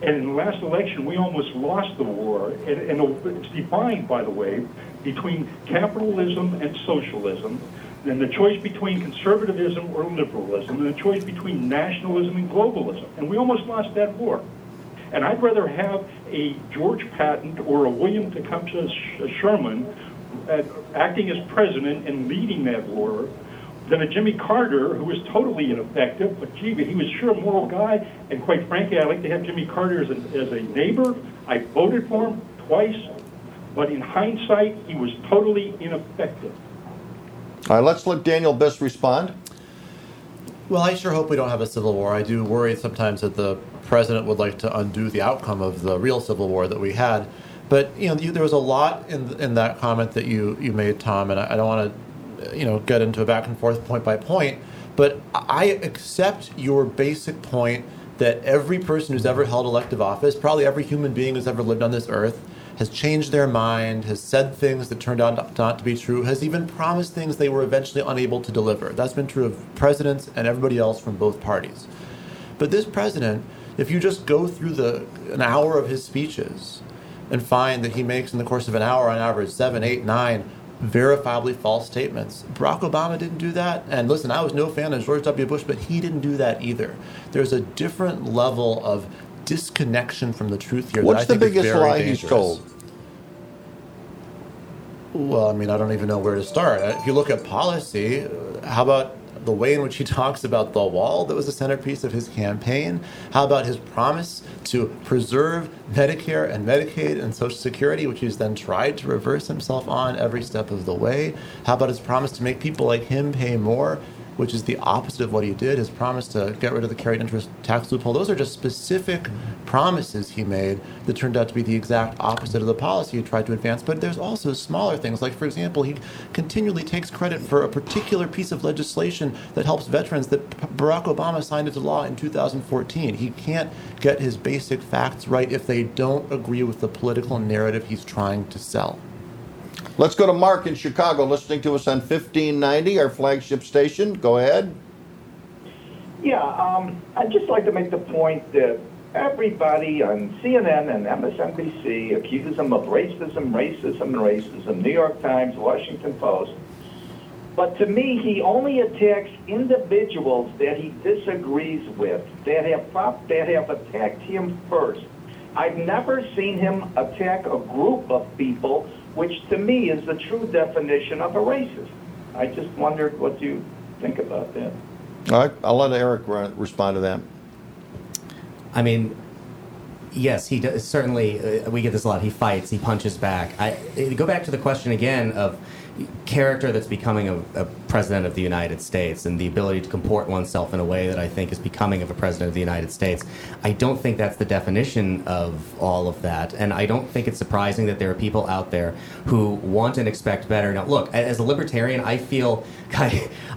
And in the last election, we almost lost the war. And, and it's defined, by the way, between capitalism and socialism, and the choice between conservatism or liberalism, and the choice between nationalism and globalism. And we almost lost that war. And I'd rather have a George Patton or a William Tecumseh Sherman uh, acting as president and leading that war than a Jimmy Carter who was totally ineffective, but gee, he was sure a moral guy. And quite frankly, I'd like to have Jimmy Carter as a, as a neighbor. I voted for him twice, but in hindsight, he was totally ineffective. All right, let's let Daniel Biss respond. Well, I sure hope we don't have a civil war. I do worry sometimes that the president would like to undo the outcome of the real civil war that we had. But you know, there was a lot in in that comment that you you made, Tom, and I, I don't want to you know get into a back and forth point by point. But I accept your basic point that every person who's ever held elective office, probably every human being who's ever lived on this earth, has changed their mind, has said things that turned out not to be true, has even promised things they were eventually unable to deliver. That's been true of presidents and everybody else from both parties. But this president, if you just go through the an hour of his speeches and find that he makes in the course of an hour on average seven, eight, nine verifiably false statements. Barack Obama didn't do that. And listen, I was no fan of George W. Bush, but he didn't do that either. There's a different level of disconnection from the truth here. What's that I the think biggest lie dangerous. he's told? Well, I mean, I don't even know where to start. If you look at policy, uh, how about the way in which he talks about the wall that was the centerpiece of his campaign? How about his promise to preserve Medicare and Medicaid and Social Security, which he's then tried to reverse himself on every step of the way? How about his promise to make people like him pay more? Which is the opposite of what he did. His promise to get rid of the carried interest tax loophole. Those are just specific promises he made that turned out to be the exact opposite of the policy he tried to advance. But there's also smaller things, like, for example, he continually takes credit for a particular piece of legislation that helps veterans that Barack Obama signed into law in 2014. He can't get his basic facts right if they don't agree with the political narrative he's trying to sell. Let's go to Mark in Chicago, listening to us on 1590, our flagship station. Go ahead. Yeah, um, I'd just like to make the point that everybody on CNN and MSNBC accuse him of racism, racism, racism. New York Times, Washington Post. But to me, he only attacks individuals that he disagrees with, that have that have attacked him first. I've never seen him attack a group of people, which to me is the true definition of a racist. I just wondered what you think about that. All right, I'll let Eric re- respond to that. I mean, yes, he does, certainly. Uh, we get this a lot. He fights. He punches back. I go back to the question again of character that's becoming a, a, president of the United States and the ability to comport oneself in a way that I think is becoming of a president of the United States. I don't think that's the definition of all of that. And I don't think it's surprising that there are people out there who want and expect better. Now, look, as a libertarian, I feel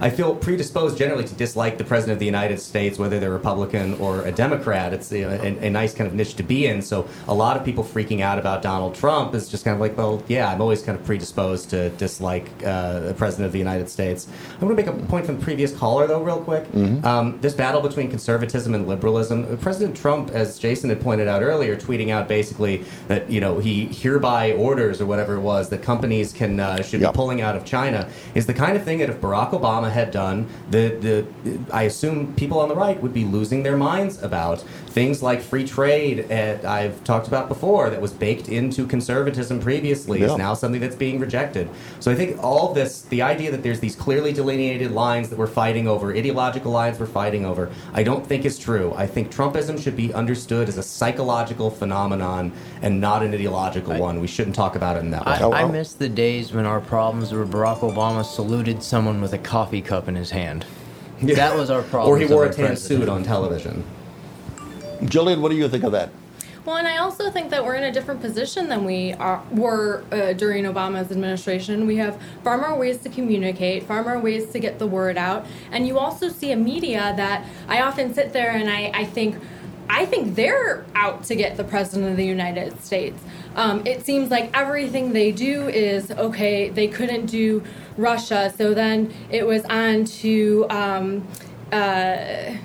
I feel predisposed generally to dislike the president of the United States, whether they're Republican or a Democrat. It's a, a, a nice kind of niche to be in. So a lot of people freaking out about Donald Trump is just kind of like, well, yeah, I'm always kind of predisposed to dislike uh, the president of the United States. I'm going to make a point from the previous caller, though, real quick. Mm-hmm. Um, this battle between conservatism and liberalism. President Trump, as Jason had pointed out earlier, tweeting out basically that you know he hereby orders or whatever it was that companies can uh, should yep. be pulling out of China is the kind of thing that if Barack Obama had done, the, the I assume people on the right would be losing their minds about things like free trade. And I've talked about before that was baked into conservatism previously yeah. is now something that's being rejected. So I think all this, the idea that there's these clearly delineated lines that we're fighting over, ideological lines we're fighting over, I don't think is true. I think Trumpism should be understood as a psychological phenomenon and not an ideological I, one. We shouldn't talk about it in that way. I, I miss the days when our problems were Barack Obama saluted someone with a coffee cup in his hand. Yeah. That was our problem. Or he wore a tan suit on television. Jillian, what do you think of that? Well, and I also think that we're in a different position than we are, were uh, during Obama's administration. We have far more ways to communicate, far more ways to get the word out, and you also see a media that I often sit there and I, I think. I think they're out to get the president of the United States. Um, it seems like everything they do is okay. They couldn't do Russia, so then it was on to. Um, uh,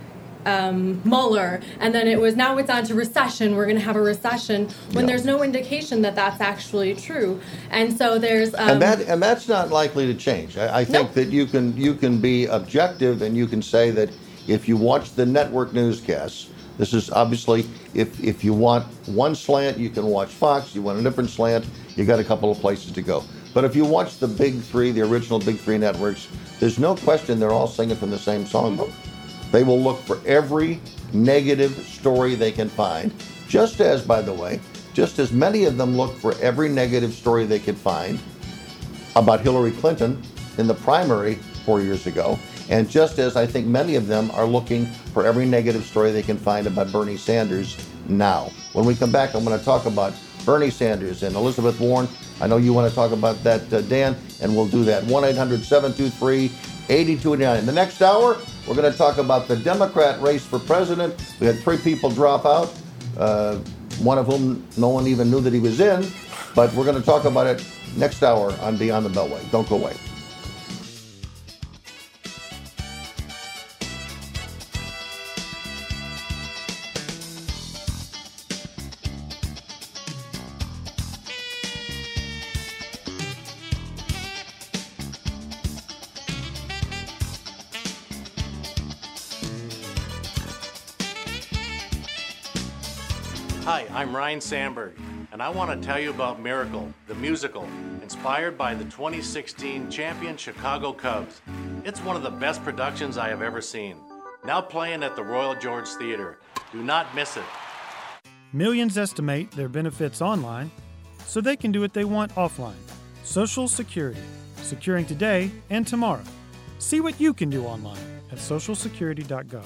um, Mueller, and then it was now it's on to recession. We're going to have a recession when there's no indication that that's actually true, and so there's um, and that and that's not likely to change. I, I think that you can you can be objective and you can say that if you watch the network newscasts, this is obviously if if you want one slant, you can watch Fox. You want a different slant, you got a couple of places to go. But if you watch the big three, the original big three networks, there's no question they're all singing from the same songbook. They will look for every negative story they can find, just as, by the way, just as many of them look for every negative story they could find about Hillary Clinton in the primary four years ago, and just as I think many of them are looking for every negative story they can find about Bernie Sanders now. When we come back, I'm going to talk about Bernie Sanders and Elizabeth Warren. I know you want to talk about that, uh, Dan, and we'll do that. 1 800 723 8289. In the next hour, we're going to talk about the Democrat race for president. We had three people drop out, uh, one of whom no one even knew that he was in. But we're going to talk about it next hour on Beyond the Beltway. Don't go away. I'm Ryne Sandberg, and I want to tell you about Miracle, the musical, inspired by the 2016 champion Chicago Cubs. It's one of the best productions I have ever seen. Now playing at the Royal George Theater. Do not miss it. Millions estimate their benefits online so they can do what they want offline. Social Security, securing today and tomorrow. See what you can do online at socialsecurity.gov.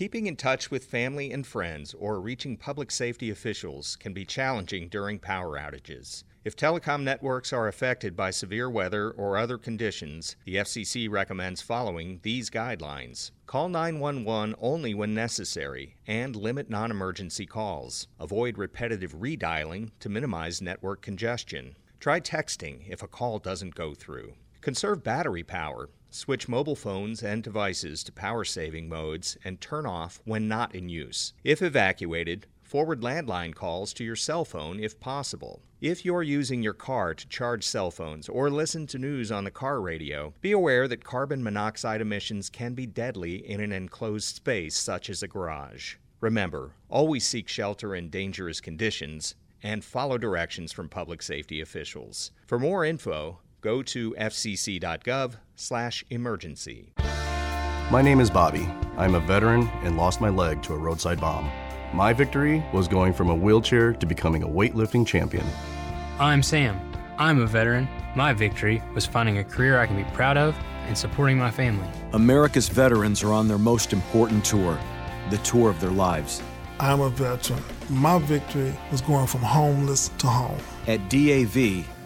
Keeping in touch with family and friends or reaching public safety officials can be challenging during power outages. If telecom networks are affected by severe weather or other conditions, the FCC recommends following these guidelines. Call 911 only when necessary and limit non emergency calls. Avoid repetitive redialing to minimize network congestion. Try texting if a call doesn't go through. Conserve battery power Switch mobile phones and devices to power saving modes and turn off when not in use. If evacuated, Forward landline calls to your cell phone if possible. If you're using your car to charge cell phones or listen to news on the car radio, be aware that carbon monoxide emissions can be deadly in an enclosed space such as a garage. Remember, always seek shelter in dangerous conditions and follow directions from public safety officials. For more info, go to fcc.gov/emergency. My name is Bobby. I'm a veteran and lost my leg to a roadside bomb. My victory was going from a wheelchair to becoming a weightlifting champion. I'm Sam. I'm a veteran. My victory was finding a career I can be proud of and supporting my family. America's veterans are on their most important tour, the tour of their lives. I'm a veteran. My victory was going from homeless to home. At DAV,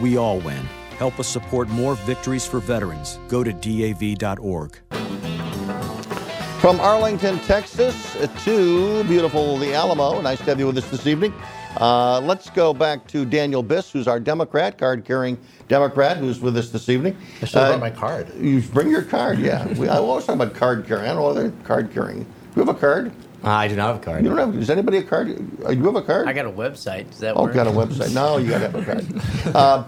we all win. Help us support more victories for veterans. Go to DAV.org. From Arlington, Texas to beautiful the Alamo. Nice to have you with us this evening. Uh, let's go back to Daniel Biss, who's our Democrat, card carrying Democrat, who's with us this evening. I should have brought my card. You bring your card, yeah. we, I always talk about card carrying. I don't know whether card carrying. Do you have a card? I do not have a card. You don't have. Does anybody have a card? Uh, you have a card? I got a website. Does that Oh, work? got a website. No, you got to have a card. Uh,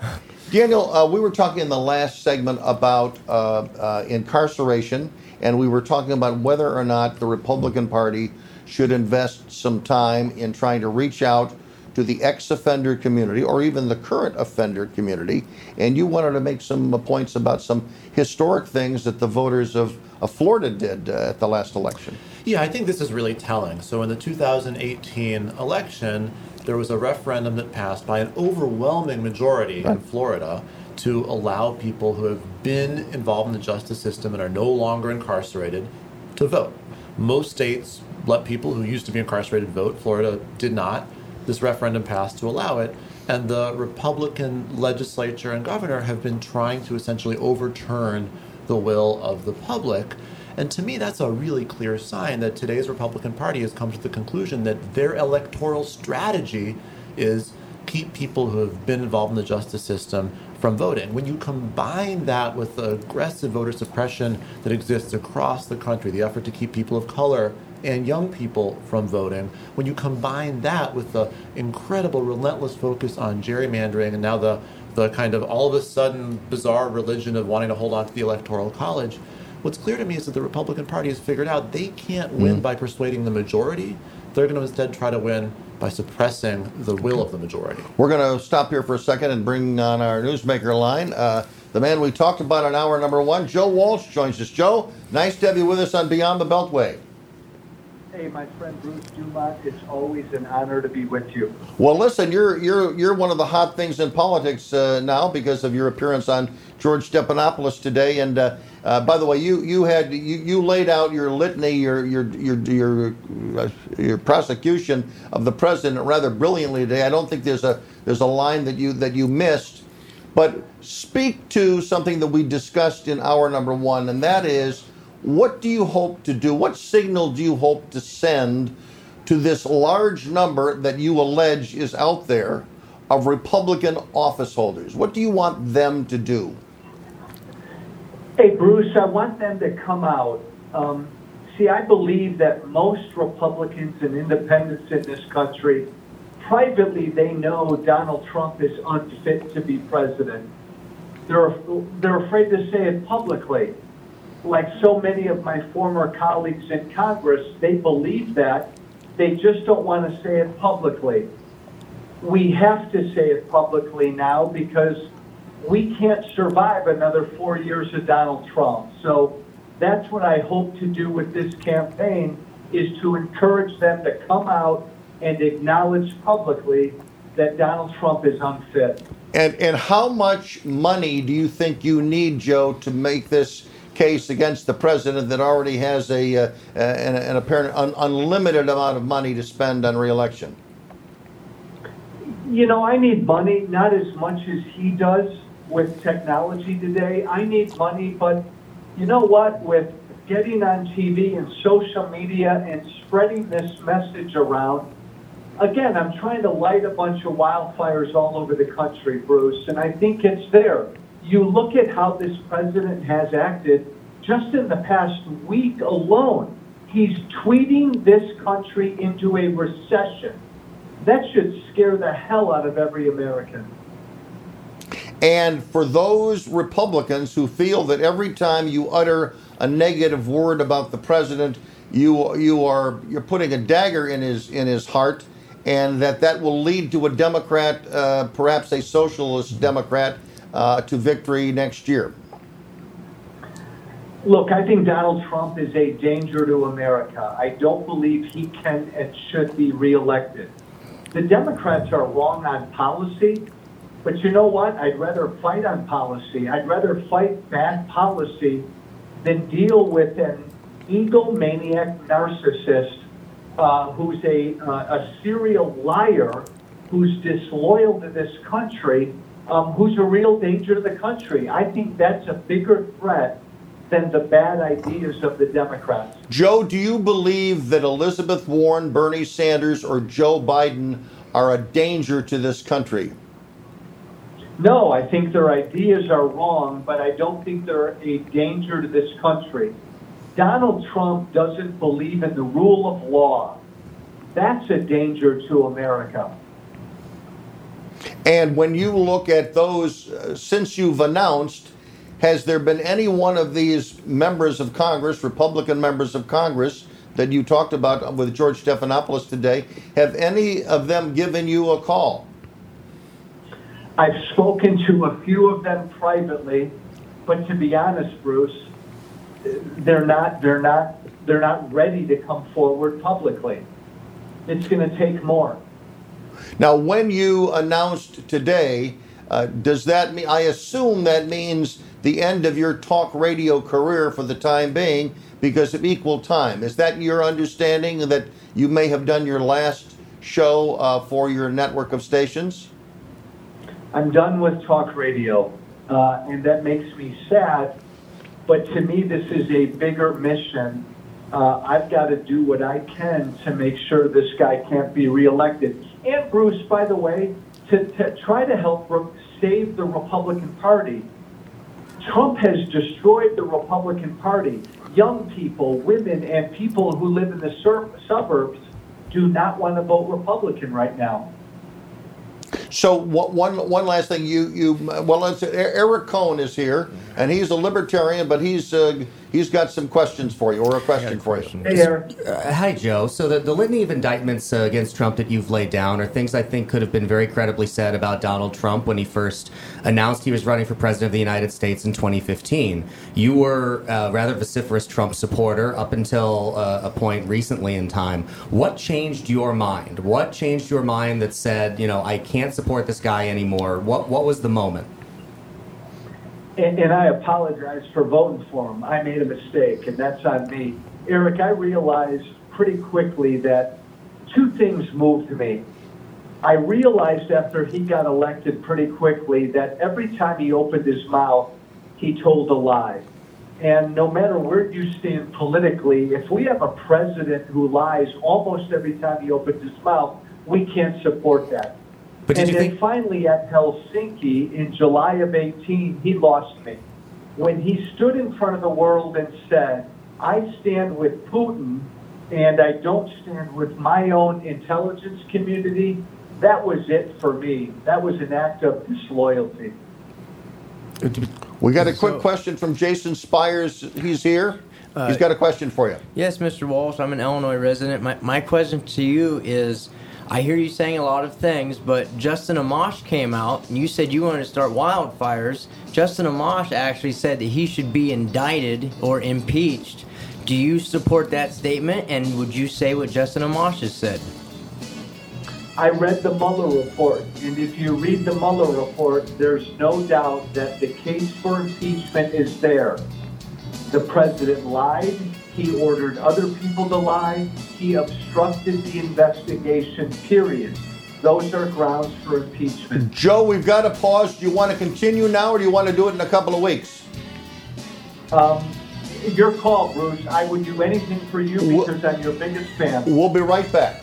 Daniel, uh, we were talking in the last segment about uh, uh, incarceration, and we were talking about whether or not the Republican Party should invest some time in trying to reach out to the ex-offender community or even the current offender community. And you wanted to make some uh, points about some historic things that the voters of, of Florida did uh, at the last election. Yeah, I think this is really telling. So in the 2018 election, there was a referendum that passed by an overwhelming majority in Florida to allow people who have been involved in the justice system and are no longer incarcerated to vote. Most states let people who used to be incarcerated vote. Florida did not. This referendum passed to allow it. And the Republican legislature and governor have been trying to essentially overturn the will of the public. And to me, that's a really clear sign that today's Republican Party has come to the conclusion that their electoral strategy is keep people who have been involved in the justice system from voting. When you combine that with the aggressive voter suppression that exists across the country, the effort to keep people of color and young people from voting, when you combine that with the incredible, relentless focus on gerrymandering and now the, the kind of all of a sudden bizarre religion of wanting to hold on to the Electoral College, what's clear to me is that the Republican Party has figured out they can't win Mm. by persuading the majority. They're going to instead try to win by suppressing the will of the majority. We're going to stop here for a second and bring on our newsmaker line. Uh, the man we talked about in hour number one, Joe Walsh, joins us. Joe, nice to have you with us on Beyond the Beltway. Hey, my friend Bruce Dumont, it's always an honor to be with you. Well, listen, you're you're you're one of the hot things in politics uh, now because of your appearance on George Stephanopoulos today. And uh, uh, by the way, you you had you, you laid out your litany, your your your your uh, your prosecution of the president rather brilliantly today. I don't think there's a there's a line that you that you missed. But speak to something that we discussed in hour number one, and that is what do you hope to do? What signal do you hope to send to this large number that you allege is out there of Republican office holders? What do you want them to do? Hey, Bruce, I want them to come out. Um, see, I believe that most Republicans and independents in this country, privately, they know Donald Trump is unfit to be president. They're, they're afraid to say it publicly. Like so many of my former colleagues in Congress, they believe that. They just don't want to say it publicly. We have to say it publicly now because we can't survive another four years of Donald Trump. So that's what I hope to do with this campaign is to encourage them to come out and acknowledge publicly that Donald Trump is unfit. And and how much money do you think you need, Joe, to make this case against the president that already has a uh, an, an apparent un, unlimited amount of money to spend on reelection? You know, I need money, not as much as he does with technology today. I need money, but you know what? With getting on TV and social media and spreading this message around, again, I'm trying to light a bunch of wildfires all over the country, Bruce, and I think it's there. You look at how this president has acted just in the past week alone. He's tweeting this country into a recession. That should scare the hell out of every American. And for those Republicans who feel that every time you utter a negative word about the president, you you are you're putting a dagger in his in his heart, and that that will lead to a Democrat, uh, perhaps a socialist Democrat, uh, to victory next year. Look, I think Donald Trump is a danger to America. I don't believe he can and should be reelected. The Democrats are wrong on policy, but you know what? I'd rather fight on policy. I'd rather fight bad policy than deal with an egomaniac narcissist uh, who's a, uh, a serial liar, who's disloyal to this country, um, who's a real danger to the country. I think that's a bigger threat than the bad ideas of the Democrats. Joe, do you believe that Elizabeth Warren, Bernie Sanders, or Joe Biden are a danger to this country? No, I think their ideas are wrong, but I don't think they're a danger to this country. Donald Trump doesn't believe in the rule of law. That's a danger to America. And when you look at those, uh, since you've announced, has there been any one of these members of Congress, Republican members of Congress, that you talked about with George Stephanopoulos today, have any of them given you a call? I've spoken to a few of them privately, but to be honest, Bruce, they're not they're not they're not ready to come forward publicly. It's going to take more. Now, when you announced today, uh, does that mean? I assume that means the end of your talk radio career for the time being because of equal time. Is that your understanding that you may have done your last show uh, for your network of stations? I'm done with talk radio, uh, and that makes me sad. But to me, this is a bigger mission. Uh, I've got to do what I can to make sure this guy can't be reelected. And Bruce, by the way, to, to try to help save the Republican Party. Trump has destroyed the Republican Party. Young people, women, and people who live in the sur- suburbs do not want to vote Republican right now. So one one last thing, you you well, Eric Cohn is here, and he's a libertarian, but he's uh, he's got some questions for you or a question for you. Hey, Eric. Uh, hi, Joe. So the, the litany of indictments uh, against Trump that you've laid down are things I think could have been very credibly said about Donald Trump when he first announced he was running for president of the United States in 2015. You were a rather vociferous Trump supporter up until uh, a point recently in time. What changed your mind? What changed your mind that said, you know, I can't support this guy anymore? What what was the moment? And, and I apologize for voting for him. I made a mistake, and that's on me. Eric, I realized pretty quickly that two things moved me. I realized after he got elected pretty quickly that every time he opened his mouth, he told a lie. And no matter where you stand politically, if we have a president who lies almost every time he opens his mouth, we can't support that. But did and you then think- finally at Helsinki in July of 18, he lost me. When he stood in front of the world and said, I stand with Putin and I don't stand with my own intelligence community, that was it for me. That was an act of disloyalty. We got a quick question from Jason Spires. He's here. He's uh, got a question for you. Yes, Mr. Walsh. I'm an Illinois resident. My, my question to you is I hear you saying a lot of things, but Justin Amash came out and you said you wanted to start wildfires. Justin Amash actually said that he should be indicted or impeached. Do you support that statement? And would you say what Justin Amash has said? I read the Mueller report, and if you read the Mueller report, there's no doubt that the case for impeachment is there. The president lied. He ordered other people to lie. He obstructed the investigation, period. those are grounds for impeachment. Joe, we've got to pause. Do you want to continue now, or do you want to do it in a couple of weeks? Um, your call, Bruce. I would do anything for you because I'm your biggest fan. We'll be right back.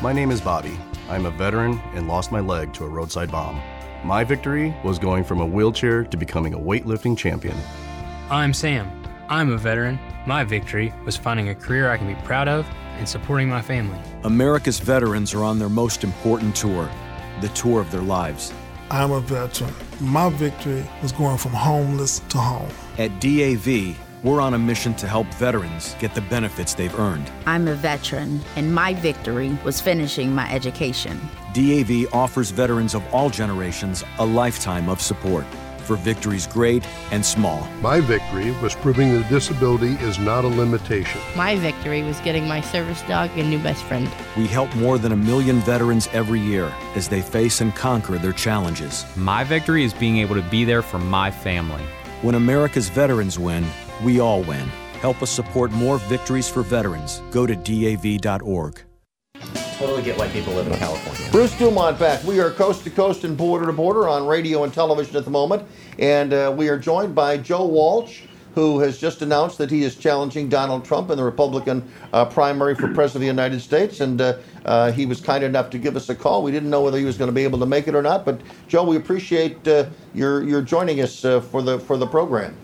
My name is Bobby. I'm a veteran and lost my leg to a roadside bomb. My victory was going from a wheelchair to becoming a weightlifting champion. I'm Sam. I'm a veteran. My victory was finding a career I can be proud of and supporting my family. America's veterans are on their most important tour, the tour of their lives. I'm a veteran. My victory was going from homeless to home. At DAV, we're on a mission to help veterans get the benefits they've earned. I'm a veteran, and my victory was finishing my education. DAV offers veterans of all generations a lifetime of support for victories great and small. My victory was proving that disability is not a limitation. My victory was getting my service dog a new best friend. We help more than a million veterans every year as they face and conquer their challenges. My victory is being able to be there for my family. When America's veterans win, we all win. Help us support more victories for veterans. Go to DAV.org. Totally get why people live in California. Bruce Dumont back. We are coast to coast and border to border on radio and television at the moment. And uh, we are joined by Joe Walsh, who has just announced that he is challenging Donald Trump in the Republican uh, primary for President of the United States. And uh, uh he was kind enough to give us a call. We didn't know whether he was going to be able to make it or not. But, Joe, we appreciate uh, your, your joining us uh, for, the, for the program.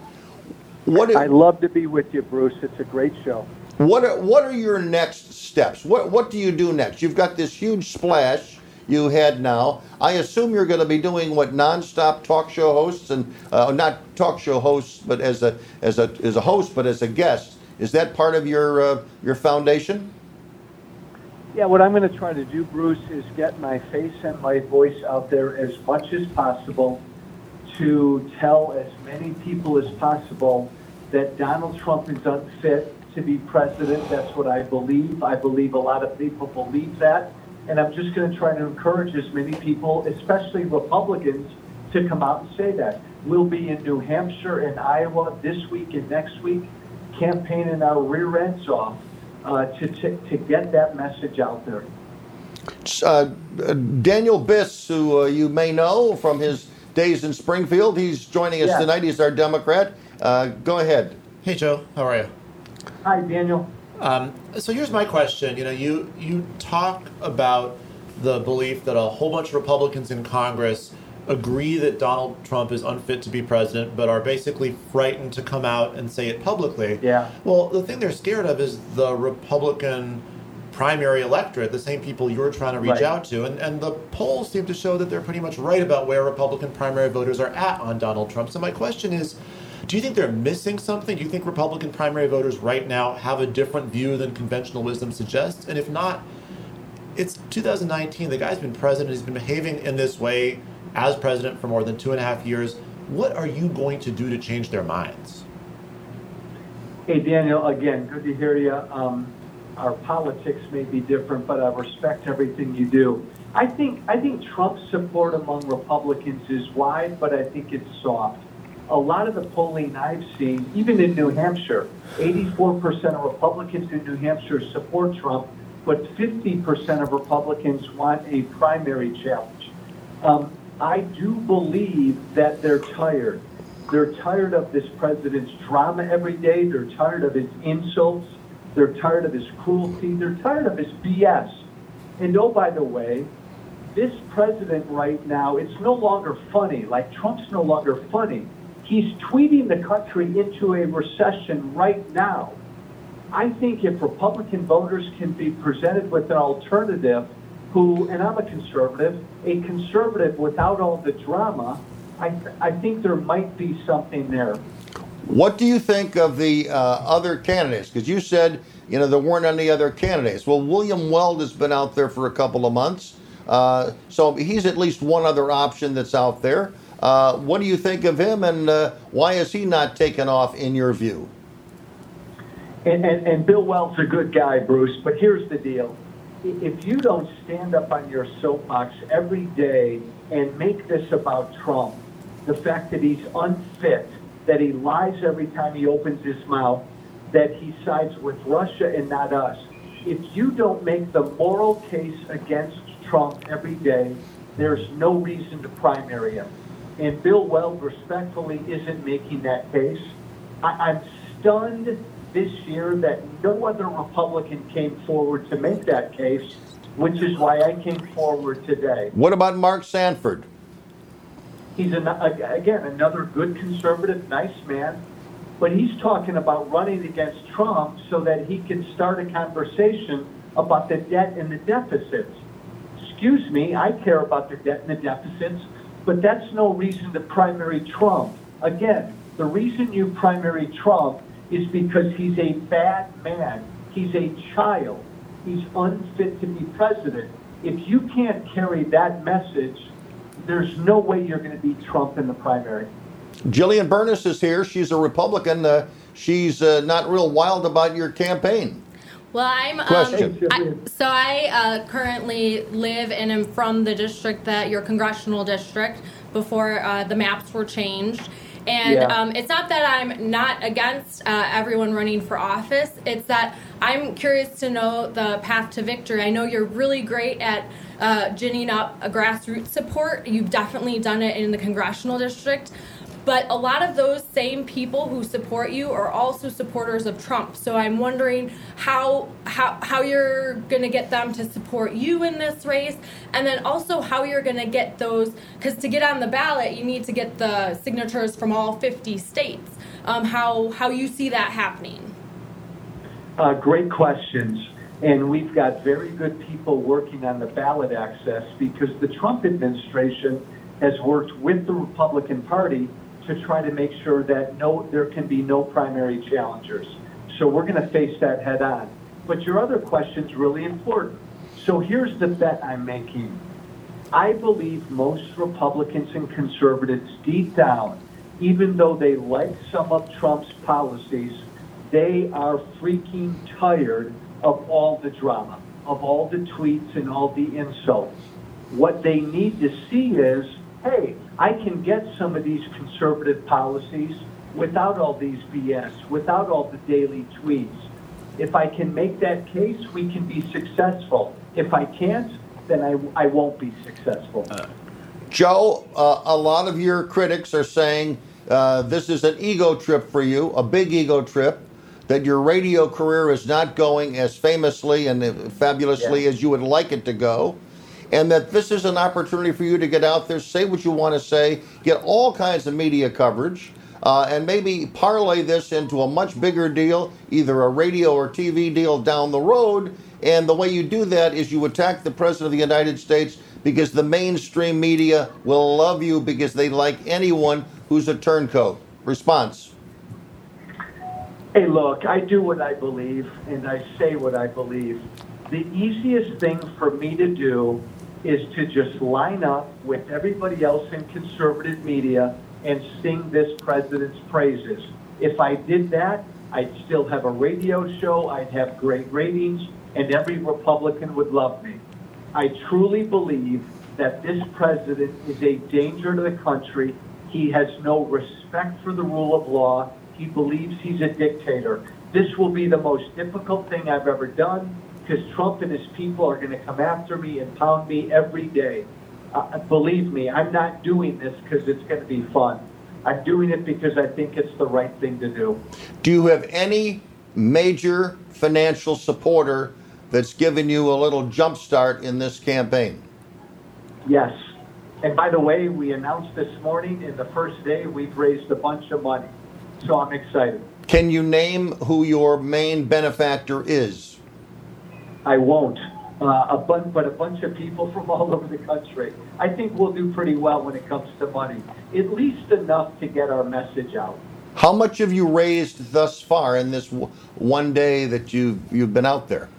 What I love to be with you, Bruce. It's a great show. What are, what are your next steps? What, what do you do next? You've got this huge splash you had now. I assume you're going to be doing what nonstop talk show hosts and uh, not talk show hosts, but as a as a as a host, but as a guest. Is that part of your uh, your foundation? Yeah, what I'm going to try to do, Bruce, is get my face and my voice out there as much as possible to tell as many people as possible that Donald Trump is unfit to be president. That's what I believe. I believe a lot of people believe that. And I'm just going to try to encourage as many people, especially Republicans, to come out and say that. We'll be in New Hampshire and Iowa this week and next week, campaigning our rear ends off uh, to, to, to get that message out there. Uh, Daniel Biss, who uh, you may know from his days in Springfield, he's joining us yeah. tonight. He's our Democrat. Uh, go ahead. Hey, Joe. How are you? Hi, Daniel. Um, so here's my question. You know, you you talk about the belief that a whole bunch of Republicans in Congress agree that Donald Trump is unfit to be president, but are basically frightened to come out and say it publicly. Yeah. Well, the thing they're scared of is the Republican primary electorate, the same people you're trying to reach right. out to. And, and the polls seem to show that they're pretty much right about where Republican primary voters are at on Donald Trump. So my question is do you think they're missing something? Do you think Republican primary voters right now have a different view than conventional wisdom suggests? And if not, it's 2019. The guy's been president. He's been behaving in this way as president for more than two and a half years. What are you going to do to change their minds? Hey, Daniel, again, good to hear you. Um, our politics may be different, but I respect everything you do. I think I think Trump's support among Republicans is wide, but I think it's soft a lot of the polling I've seen, even in New Hampshire, 84% of Republicans in New Hampshire support Trump, but 50% of Republicans want a primary challenge. Um, I do believe that they're tired. They're tired of this president's drama every day. They're tired of his insults. They're tired of his cruelty. They're tired of his BS. And oh, by the way, this president right now, it's no longer funny. Like Trump's no longer funny. He's tweeting the country into a recession right now. I think if Republican voters can be presented with an alternative who, and I'm a conservative, a conservative without all the drama, I, I think there might be something there. What do you think of the uh, other candidates? Because you said, you know, there weren't any other candidates. Well, William Weld has been out there for a couple of months. Uh, so he's at least one other option that's out there. Uh, what do you think of him, and uh, why is he not taken off in your view? And, and, and Bill Weld's a good guy, Bruce. But here's the deal: if you don't stand up on your soapbox every day and make this about Trump, the fact that he's unfit, that he lies every time he opens his mouth, that he sides with Russia and not us, if you don't make the moral case against Trump every day, there's no reason to primary him. And Bill Weld respectfully isn't making that case. I, I'm stunned this year that no other Republican came forward to make that case, which is why I came forward today. What about Mark Sanford? He's an, again another good conservative, nice man, but he's talking about running against Trump so that he can start a conversation about the debt and the deficits. Excuse me, I care about the debt and the deficits, but that's no reason to primary Trump. Again, the reason you primary Trump is because he's a bad man. He's a child. He's unfit to be president. If you can't carry that message, there's no way you're going to beat Trump in the primary. Jillian Bernis is here. She's a Republican. Uh, she's uh, not real wild about your campaign. Well, I'm. Um, I, so I uh, currently live and am from the district that your congressional district before uh, the maps were changed. And Yeah. um, it's not that I'm not against uh, everyone running for office. It's that I'm curious to know the path to victory. I know you're really great at uh, ginning up a grassroots support. You've definitely done it in the congressional district. But a lot of those same people who support you are also supporters of Trump. So I'm wondering how how how you're going to get them to support you in this race, and then also how you're going to get those because to get on the ballot, you need to get the signatures from all 50 states. Um, how how you see that happening? Uh, great questions. And we've got very good people working on the ballot access because the Trump administration has worked with the Republican Party to try to make sure that no, there can be no primary challengers. So we're going to face that head on. But your other question is really important. So here's the bet I'm making. I believe most Republicans and conservatives deep down, even though they like some of Trump's policies, they are freaking tired of all the drama, of all the tweets and all the insults. What they need to see is, hey, I can get some of these conservative policies without all these BS, without all the daily tweets. If I can make that case, we can be successful. If I can't, then I, I won't be successful. Joe, uh, a lot of your critics are saying uh, this is an ego trip for you, a big ego trip, that your radio career is not going as famously and uh, fabulously as you would like it to go, and that this is an opportunity for you to get out there, say what you want to say, get all kinds of media coverage. Uh, and maybe parlay this into a much bigger deal, either a radio or TV deal down the road. And the way you do that is you attack the President of the United States because the mainstream media will love you because they like anyone who's a turncoat. Response. Hey, look, I do what I believe and I say what I believe. The easiest thing for me to do is to just line up with everybody else in conservative media and sing this president's praises. If I did that, I'd still have a radio show, I'd have great ratings, and every Republican would love me. I truly believe that this president is a danger to the country. He has no respect for the rule of law. He believes he's a dictator. This will be the most difficult thing I've ever done because Trump and his people are going to come after me and pound me every day. Uh, believe me, I'm not doing this because it's going to be fun. I'm doing it because I think it's the right thing to do. Do you have any major financial supporter that's given you a little jump start in this campaign? Yes. And by the way, we announced this morning in the first day we've raised a bunch of money. So I'm excited. Can you name who your main benefactor is? I won't. Uh, a bun- but a bunch of people from all over the country. I think we'll do pretty well when it comes to money, at least enough to get our message out. How much have you raised thus far in this w- one day that you've, you've been out there?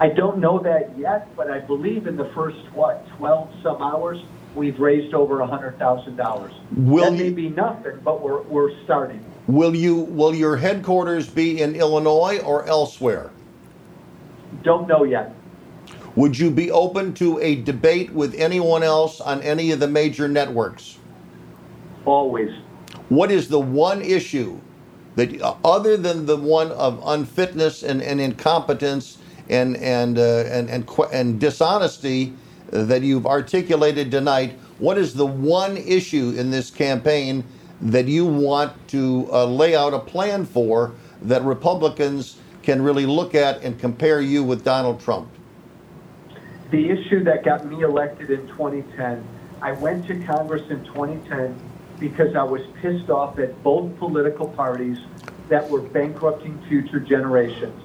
I don't know that yet, but I believe in the first, what, 12 some hours, we've raised over $100,000. Will that may be nothing, but we're, we're starting. Will you will your headquarters be in Illinois or elsewhere? Don't know yet. Would you be open to a debate with anyone else on any of the major networks? Always. What is the one issue that uh, other than the one of unfitness and, and incompetence and and uh, and and, and dishonesty that you've articulated tonight, what is the one issue in this campaign that you want to uh, lay out a plan for that Republicans can really look at and compare you with Donald Trump? The issue that got me elected in 2010, I went to Congress in 2010 because I was pissed off at both political parties that were bankrupting future generations.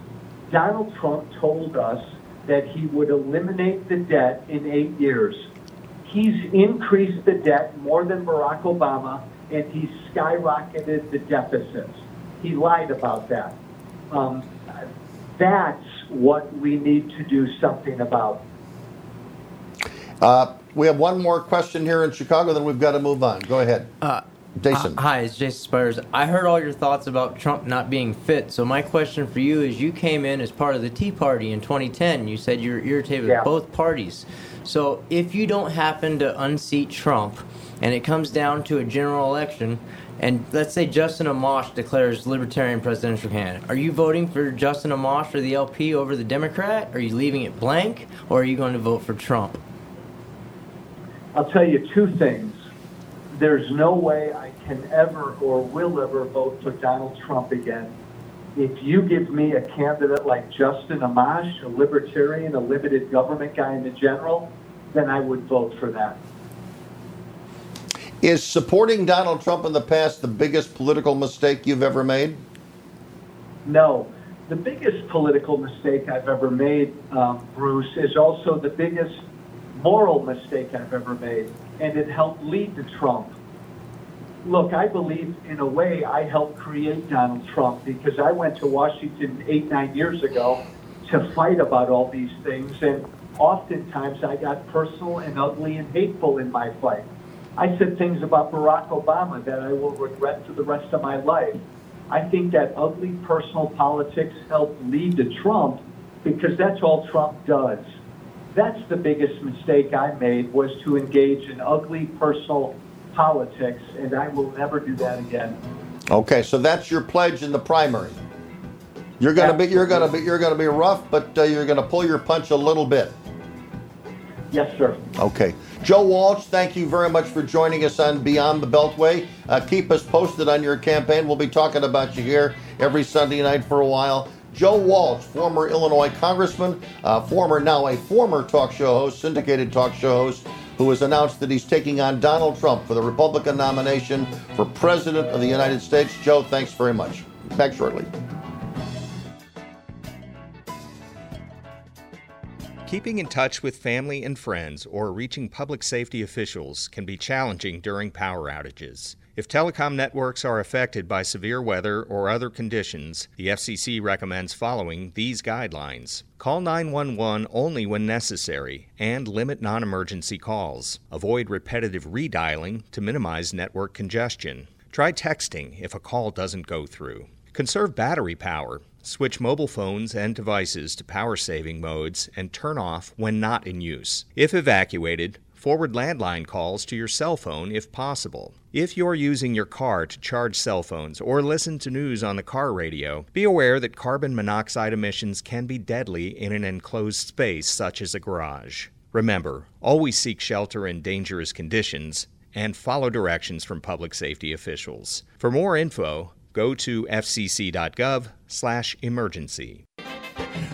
Donald Trump told us that he would eliminate the debt in eight years. He's increased the debt more than Barack Obama, and he's skyrocketed the deficits. He lied about that. Um, that's what we need to do something about. Uh, we have one more question here in Chicago, then we've got to move on. Go ahead. Uh, Jason. uh, hi, it's Jason Spires. I heard all your thoughts about Trump not being fit. So my question for you is: You came in as part of the Tea Party in 2010. You said you were irritated Yeah. with both parties. So if you don't happen to unseat Trump, and it comes down to a general election, and let's say Justin Amash declares Libertarian presidential candidate, are you voting for Justin Amash or the LP over the Democrat? Are you leaving it blank, or are you going to vote for Trump? I'll tell you two things. There's no way I can ever or will ever vote for Donald Trump again. If you give me a candidate like Justin Amash, a libertarian, a limited government guy in the general, then I would vote for that. Is supporting Donald Trump in the past the biggest political mistake you've ever made? No. The biggest political mistake I've ever made, um, Bruce, is also the biggest moral mistake I've ever made, and it helped lead to Trump. Look, I believe in a way I helped create Donald Trump because I went to Washington eight, nine years ago to fight about all these things, and oftentimes I got personal and ugly and hateful in my fight. I said things about Barack Obama that I will regret for the rest of my life. I think that ugly personal politics helped lead to Trump because that's all Trump does. That's the biggest mistake I made was to engage in ugly personal politics, and I will never do that again. Okay, so that's your pledge in the primary. You're gonna be you're gonna be you're gonna be rough, but uh, you're gonna pull your punch a little bit. Yes, sir. Okay. Joe Walsh, thank you very much for joining us on Beyond the Beltway. Uh, keep us posted on your campaign. We'll be talking about you here every Sunday night for a while. Joe Walsh, former Illinois congressman, uh, former now a former talk show host, syndicated talk show host, who has announced that he's taking on Donald Trump for the Republican nomination for President of the United States. Joe, thanks very much. Back shortly. Keeping in touch with family and friends or reaching public safety officials can be challenging during power outages. If telecom networks are affected by severe weather or other conditions, the FCC recommends following these guidelines. Call 911 only when necessary and limit non emergency calls. Avoid repetitive redialing to minimize network congestion. Try texting if a call doesn't go through. Conserve battery power. Switch mobile phones and devices to power saving modes and turn off when not in use. If evacuated, forward landline calls to your cell phone if possible. If you're using your car to charge cell phones or listen to news on the car radio, be aware that carbon monoxide emissions can be deadly in an enclosed space such as a garage. Remember, always seek shelter in dangerous conditions and follow directions from public safety officials. For more info, go to fcc.gov slash emergency.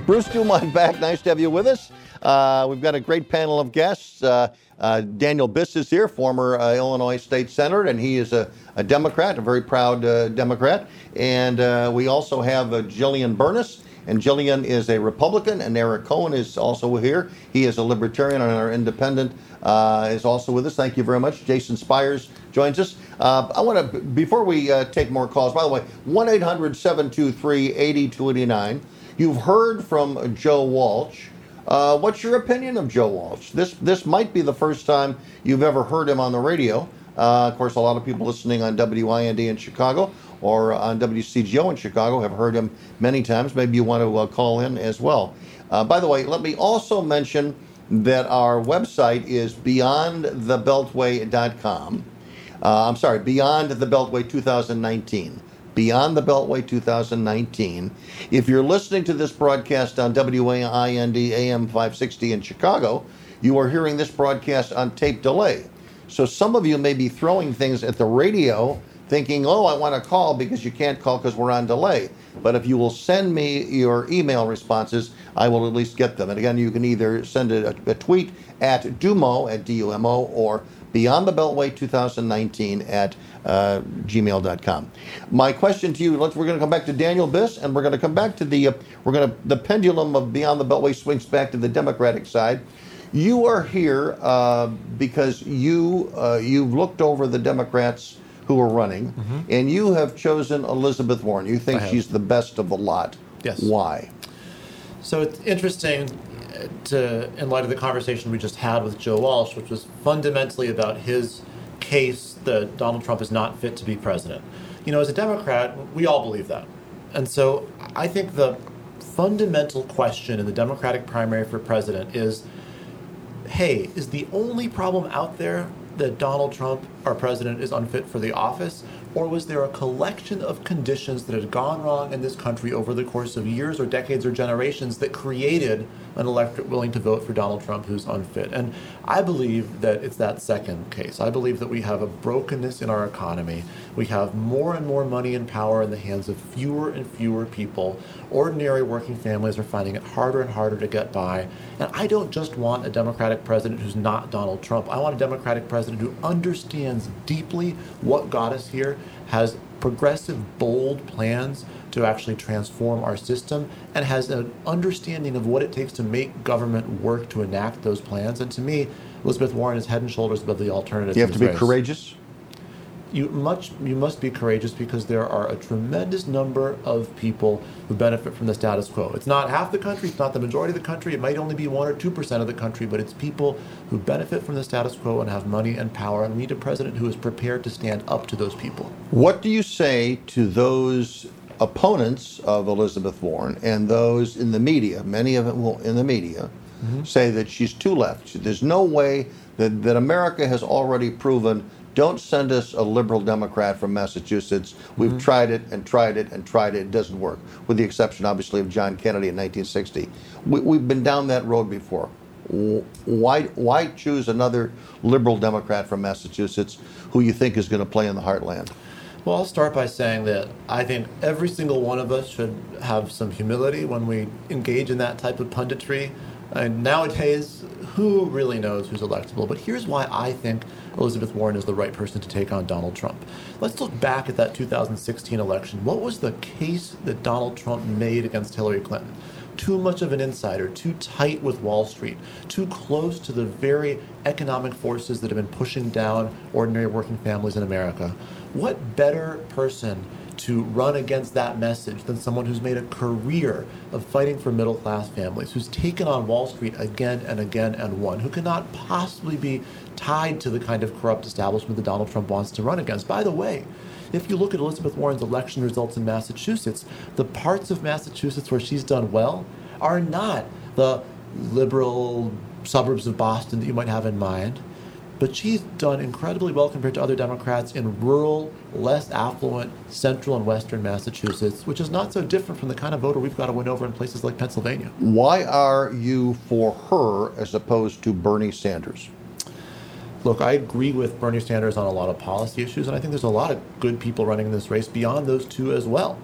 Bruce Dumont back. Nice to have you with us. Uh, we've got a great panel of guests. Uh, uh, Daniel Biss is here, former uh, Illinois state senator, and he is a, a Democrat, a very proud uh, Democrat. And uh, we also have Jillian Burness. And Jillian is a Republican, and Eric Cohen is also here. He is a Libertarian, and our independent uh, is also with us. Thank you very much. Jason Spires joins us. Uh, I want to, before we uh, take more calls, by the way, 1 800 723 8289. You've heard from Joe Walsh. Uh, what's your opinion of Joe Walsh? This this might be the first time you've ever heard him on the radio. Uh, of course, a lot of people listening on WIND in Chicago or on WCGO in Chicago have heard him many times. Maybe you want to uh, call in as well. By the way, let me also mention that our website is beyondthebeltway.com. Uh, I'm sorry, Beyond the Beltway 2019 Beyond the Beltway 2019. If you're listening to this broadcast on WIND AM 560 in Chicago, you are hearing this broadcast on tape delay. So some of you may be throwing things at the radio thinking, oh, I want to call because you can't call because we're on delay. But if you will send me your email responses, I will at least get them. And again, you can either send a, a tweet at Dumo at D-U-M-O or Beyond the Beltway 2019 at uh, gmail.com. My question to you, let's, we're going to come back to Daniel Biss, and we're going to come back to the, uh, we're going to, the pendulum of Beyond the Beltway swings back to the Democratic side. You are here uh, because you, uh, you've looked over the Democrats who are running, and you have chosen Elizabeth Warren. You think she's the best of the lot. Yes. Why? So it's interesting uh, to, in light of the conversation we just had with Joe Walsh, which was fundamentally about his case that Donald Trump is not fit to be president. You know, as a Democrat, we all believe that. And so I think the fundamental question in the Democratic primary for president is hey, is the only problem out there that Donald Trump, our president, is unfit for the office? Or was there a collection of conditions that had gone wrong in this country over the course of years or decades or generations that created an electorate willing to vote for Donald Trump who's unfit? And I believe that it's that second case. I believe that we have a brokenness in our economy. We have more and more money and power in the hands of fewer and fewer people. Ordinary working families are finding it harder and harder to get by. And I don't just want a Democratic president who's not Donald Trump. I want a Democratic president who understands deeply what got us here, has progressive, bold plans to actually transform our system, and has an understanding of what it takes to make government work to enact those plans. And to me, Elizabeth Warren is head and shoulders above the alternatives. You have to be race. courageous. You much you must be courageous because there are a tremendous number of people who benefit from the status quo. It's not half the country, it's not the majority of the country, it might only be one or two percent of the country, but it's people who benefit from the status quo and have money and power. And we need a president who is prepared to stand up to those people. What do you say to those opponents of Elizabeth Warren and those in the media, many of them will- in the media, mm-hmm. say that she's too left? There's no way that, that America has already proven don't send us a liberal Democrat from Massachusetts. We've mm-hmm. tried it and tried it and tried it. It doesn't work, with the exception, obviously, of John Kennedy in 1960. We, we've been down that road before. Why, why choose another liberal Democrat from Massachusetts who you think is going to play in the heartland? Well, I'll start by saying that I think every single one of us should have some humility when we engage in that type of punditry. And nowadays, who really knows who's electable? But here's why I think Elizabeth Warren is the right person to take on Donald Trump. Let's look back at that 2016 election. What was the case that Donald Trump made against Hillary Clinton? Too much of an insider, too tight with Wall Street, too close to the very economic forces that have been pushing down ordinary working families in America. What better person to run against that message than someone who's made a career of fighting for middle class families, who's taken on Wall Street again and again and won, who cannot possibly be tied to the kind of corrupt establishment that Donald Trump wants to run against? By the way, if you look at Elizabeth Warren's election results in Massachusetts, the parts of Massachusetts where she's done well are not the liberal suburbs of Boston that you might have in mind. But she's done incredibly well compared to other Democrats in rural, less affluent, central and western Massachusetts, which is not so different from the kind of voter we've got to win over in places like Pennsylvania. Why are you for her as opposed to Bernie Sanders? Look, I agree with Bernie Sanders on a lot of policy issues, and I think there's a lot of good people running in this race beyond those two as well.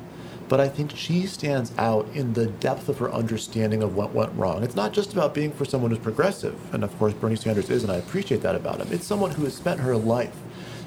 But I think she stands out in the depth of her understanding of what went wrong. It's not just about being for someone who's progressive, and of course Bernie Sanders is, and I appreciate that about him. It's someone who has spent her life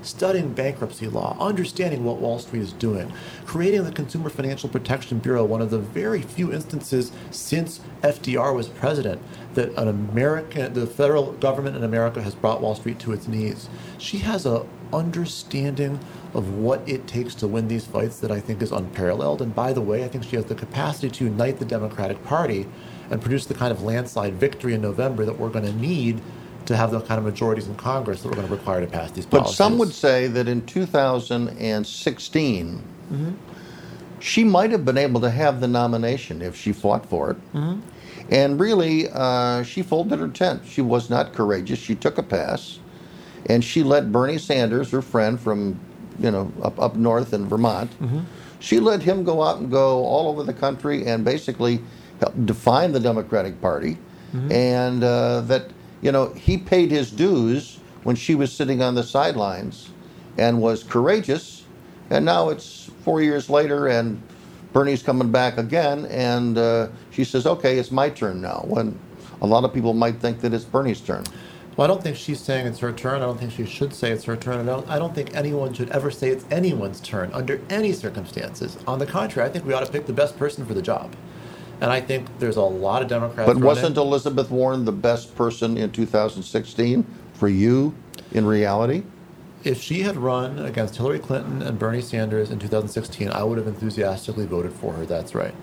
studying bankruptcy law, understanding what Wall Street is doing, creating the Consumer Financial Protection Bureau, one of the very few instances since FDR was president that an American, the federal government in America has brought Wall Street to its knees. She has a understanding of what it takes to win these fights that I think is unparalleled. And by the way, I think she has the capacity to unite the Democratic Party and produce the kind of landslide victory in November that we're going to need to have the kind of majorities in Congress that we're going to require to pass these policies. But some would say that in 2016, Mhm. she might have been able to have the nomination if she fought for it. Mhm. And really, uh, she folded her tent. She was not courageous. She took a pass, and she let Bernie Sanders, her friend from, you know, up up north in Vermont, Mhm. She let him go out and go all over the country and basically help define the Democratic Party, Mhm. and uh, that you know he paid his dues when she was sitting on the sidelines and was courageous, and now it's four years later and Bernie's coming back again, and uh, she says, "Okay, it's my turn now." When a lot of people might think that it's Bernie's turn. Well, I don't think she's saying it's her turn. I don't think she should say it's her turn. I don't, I don't think anyone should ever say it's anyone's turn under any circumstances. On the contrary, I think we ought to pick the best person for the job. And I think there's a lot of Democrats. But running. wasn't Elizabeth Warren the best person in 2016 for you in reality? if she had run against Hillary Clinton and Bernie Sanders in 2016, I would have enthusiastically voted for her. That's right.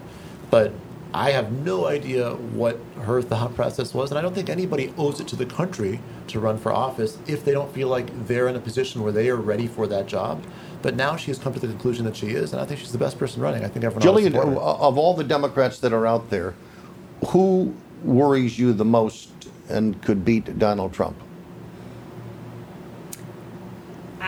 But I have no idea what her thought process was, and I don't think anybody owes it to the country to run for office if they don't feel like they're in a position where they are ready for that job. But now she has come to the conclusion that she is, and I think she's the best person running. I think everyone. Jillian, of all the Democrats that are out there, who worries you the most and could beat Donald Trump?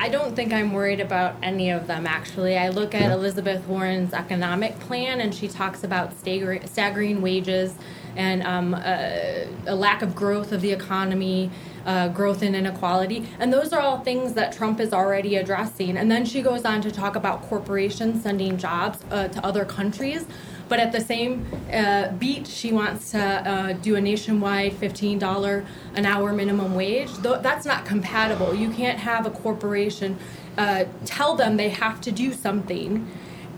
I don't think I'm worried about any of them, actually. I look at Yeah. Elizabeth Warren's economic plan, and she talks about staggering, staggering wages and um, a, a lack of growth of the economy, uh, growth in inequality. And those are all things that Trump is already addressing. And then she goes on to talk about corporations sending jobs uh, to other countries. But at the same uh, beat, she wants to uh, do a nationwide $15 an hour minimum wage. Th- that's not compatible. You can't have a corporation uh, tell them they have to do something,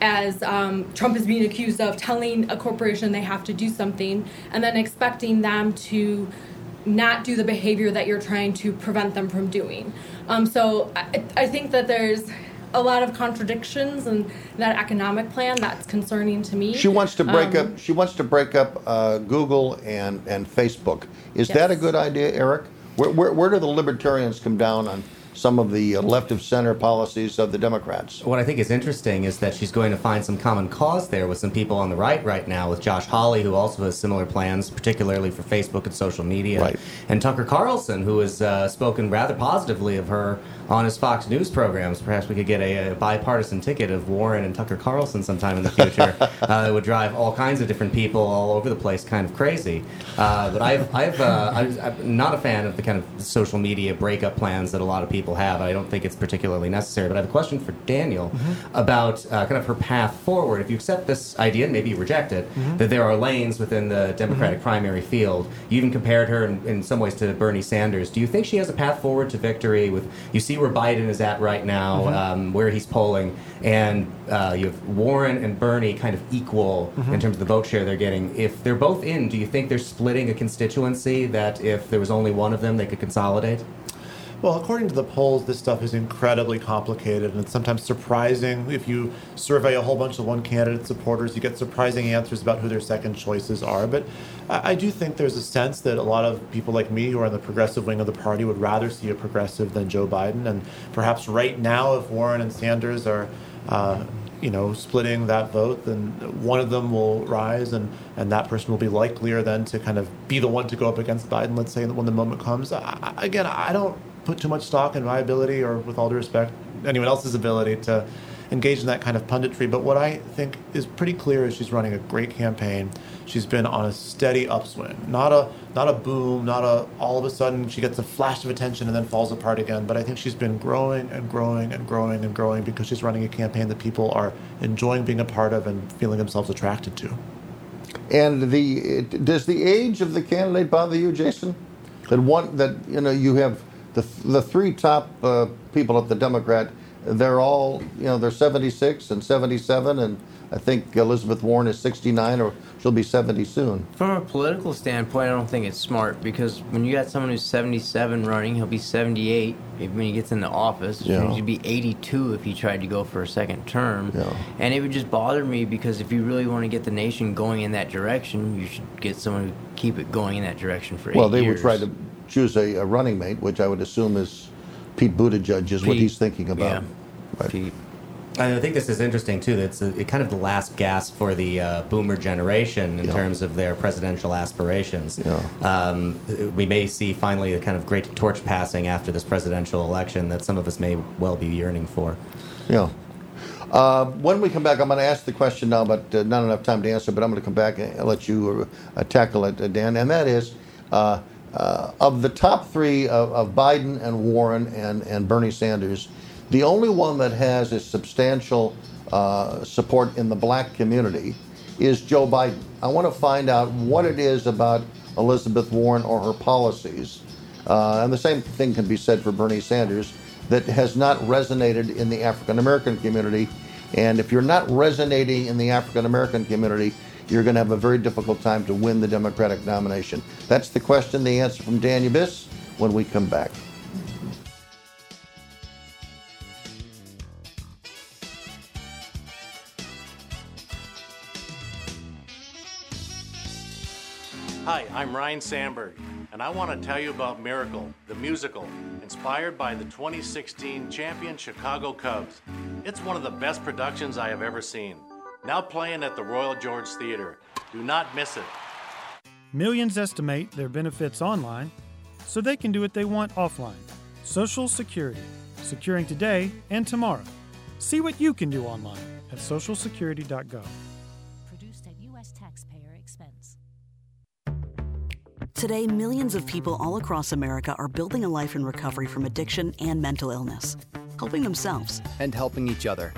as um, Trump is being accused of telling a corporation they have to do something, and then expecting them to not do the behavior that you're trying to prevent them from doing. Um, so I, I think that there's a lot of contradictions in that economic plan that's concerning to me. She wants to break Um, up. She wants to break up uh, Google and and Facebook. Is that a good idea, Eric? Where, where where do the libertarians come down on some of the uh, left of center policies of the Democrats? What I think is interesting is that she's going to find some common cause there with some people on the right right now, with Josh Hawley, who also has similar plans, particularly for Facebook and social media, Right. and Tucker Carlson, who has uh, spoken rather positively of her on his Fox News programs. Perhaps we could get a, a bipartisan ticket of Warren and Tucker Carlson sometime in the future. uh, it would drive all kinds of different people all over the place kind of crazy. Uh, but I've, I've, uh, I'm I'm not a fan of the kind of social media breakup plans that a lot of people have. I don't think it's particularly necessary. But I have a question for Daniel about uh, kind of her path forward. If you accept this idea, and maybe you reject it, Mhm. that there are lanes within the Democratic primary field. You even compared her in, in some ways to Bernie Sanders. Do you think she has a path forward to victory? With you see where Biden is at right now, Mhm. um, where he's polling, and uh, you have Warren and Bernie kind of equal Mhm. in terms of the vote share they're getting. If they're both in, do you think they're splitting a constituency that if there was only one of them, they could consolidate? Well, according to the polls, this stuff is incredibly complicated, and it's sometimes surprising. If you survey a whole bunch of one candidate supporters, you get surprising answers about who their second choices are. But I, do think there's a sense that a lot of people like me who are in the progressive wing of the party would rather see a progressive than Joe Biden. And perhaps right now, if Warren and Sanders are uh, you know, splitting that vote, then one of them will rise, and, and that person will be likelier then to kind of be the one to go up against Biden, let's say, when the moment comes. I- again, I don't put too much stock in my ability, or with all due respect, anyone else's ability to engage in that kind of punditry. But what I think is pretty clear is she's running a great campaign. She's been on a steady upswing, not a not a boom, not a all of a sudden she gets a flash of attention and then falls apart again. But I think she's been growing and growing and growing and growing because she's running a campaign that people are enjoying being a part of and feeling themselves attracted to. And the does the age of the candidate bother you, Jason? That one that you know you have the the three top uh, people at the Democrat. They're all you know they're 76 and 77, and I think Elizabeth Warren is 69 or she'll be 70 soon. From a political standpoint, I don't think it's smart because when you got someone who's 77 running, he'll be 78 if, when he gets into office. Yeah. He'd be 82 if he tried to go for a second term. Yeah. And it would just bother me because if you really want to get the nation going in that direction, you should get someone who keep it going in that direction for years Well, they would try to choose a, a running mate, which I would assume is Pete Buttigieg is what he's thinking about. Yeah. Right. I think this is interesting too. That's it kind of the last gasp for the uh, boomer generation in Yeah. terms of their presidential aspirations. Um, we may see finally a kind of great torch passing after this presidential election that some of us may well be yearning for. Yeah. Uh, when we come back, I'm going to ask the question now, but uh, not enough time to answer. But I'm going to come back and let you uh, tackle it, uh, Dan. And that is, uh, of the top three of, of Biden and Warren and, and Bernie Sanders, the only one that has a substantial uh, support in the black community is Joe Biden. I want to find out what it is about Elizabeth Warren or her policies, uh, and the same thing can be said for Bernie Sanders, that has not resonated in the African American community. And if you're not resonating in the African American community, you're going to have a very difficult time to win the Democratic nomination. That's the question, the answer from Daniel Biss when we come back. Hi, I'm Ryne Sandberg, and I want to tell you about Miracle, the musical, inspired by the 2016 champion Chicago Cubs. It's one of the best productions I have ever seen. Now playing at the Royal George Theater. Do not miss it. Millions estimate their benefits online so they can do what they want offline. Social Security, securing today and tomorrow. See what you can do online at socialsecurity.gov. Produced at U.S. taxpayer expense. Today, millions of people all across America are building a life in recovery from addiction and mental illness, helping themselves and helping each other.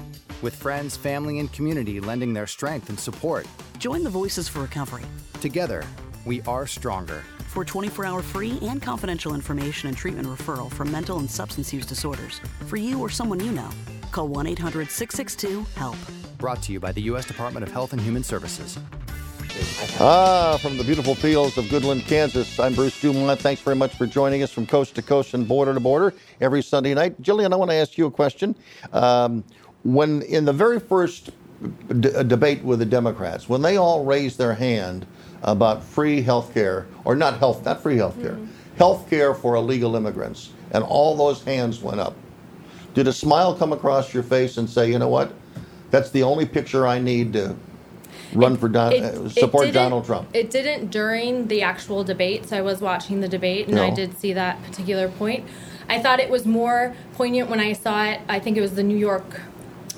With friends, family, and community lending their strength and support. Join the Voices for Recovery. Together, we are stronger. For 24 hour free and confidential information and treatment referral for mental and substance use disorders, for you or someone you know, call 1 800 662 HELP. Brought to you by the U.S. Department of Health and Human Services. Ah, from the beautiful fields of Goodland, Kansas, I'm Bruce Dumont. Thanks very much for joining us from coast to coast and border to border every Sunday night. Jillian, I want to ask you a question. Um, when in the very first d- debate with the Democrats, when they all raised their hand about free health care, or not health, not free health care, health care for illegal immigrants, and all those hands went up, did a smile come across your face and say, you know what, that's the only picture I need to run for Don, It- uh, it support Donald Trump? It didn't during the actual debate, so I was watching the debate and I did see that particular point. I thought it was more poignant when I saw it. I think it was the New York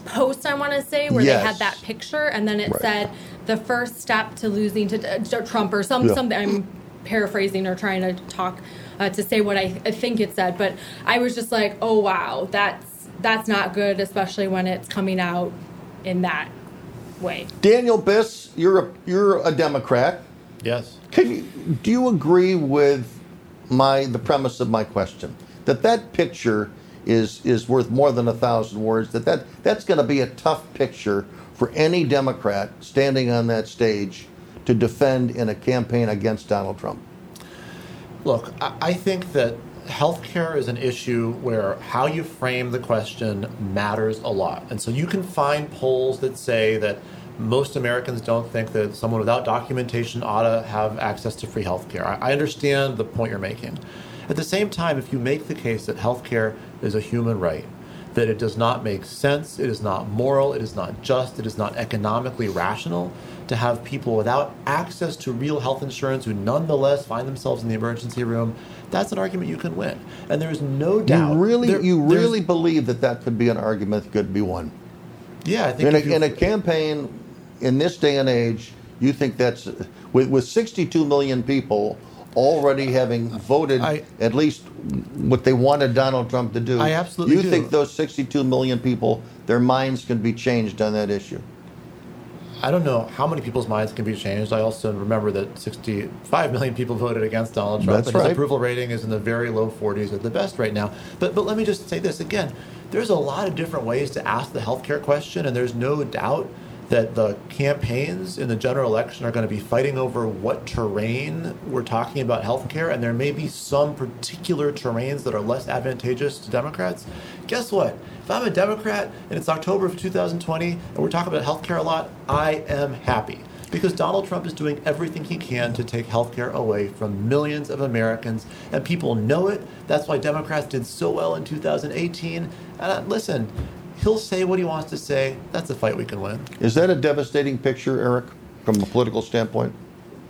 Post, I want to say, where they had that picture and then it Right. said the first step to losing to, to Trump or some Yeah. something. I'm paraphrasing or trying to talk uh, to say what I, I think it said, but I was just like, oh wow, that's that's not good, especially when it's coming out in that way. Daniel Biss, you're a you're a Democrat. Yes. Can you, do you agree with my the premise of my question that that picture is is worth more than a thousand words? That that that's going to be a tough picture for any Democrat standing on that stage to defend in a campaign against Donald Trump. Look, I, think that healthcare is an issue where how you frame the question matters a lot. And so you can find polls that say that most Americans don't think that someone without documentation ought to have access to free healthcare. I understand the point you're making. At the same time, if you make the case that healthcare is a human right, that it does not make sense, it is not moral, it is not just, it is not economically rational to have people without access to real health insurance who nonetheless find themselves in the emergency room, that's an argument you can win. And there's no doubt. You really there- you really believe that that could be an argument that could be won. Yeah, I think in a, in a campaign in this day and age, you think that's with, with 62 million people already having voted at least what they wanted Donald Trump to do. I absolutely You do. think those 62 million people, their minds can be changed on that issue? I don't know how many people's minds can be changed. I also remember that 65 million people voted against Donald Trump. That's and his right. approval rating is in the very low 40s at the best right now. But but let me just say this again. There's a lot of different ways to ask the healthcare question, and there's no doubt that the campaigns in the general election are going to be fighting over what terrain we're talking about healthcare, and there may be some particular terrains that are less advantageous to Democrats. Guess what? If I'm a Democrat and it's October of 2020 and we're talking about healthcare a lot, I am happy because Donald Trump is doing everything he can to take healthcare away from millions of Americans, and people know it. That's why Democrats did so well in 2018. And uh, listen, he'll say what he wants to say. That's a fight we can win. Is that a devastating picture, Eric, from a political standpoint?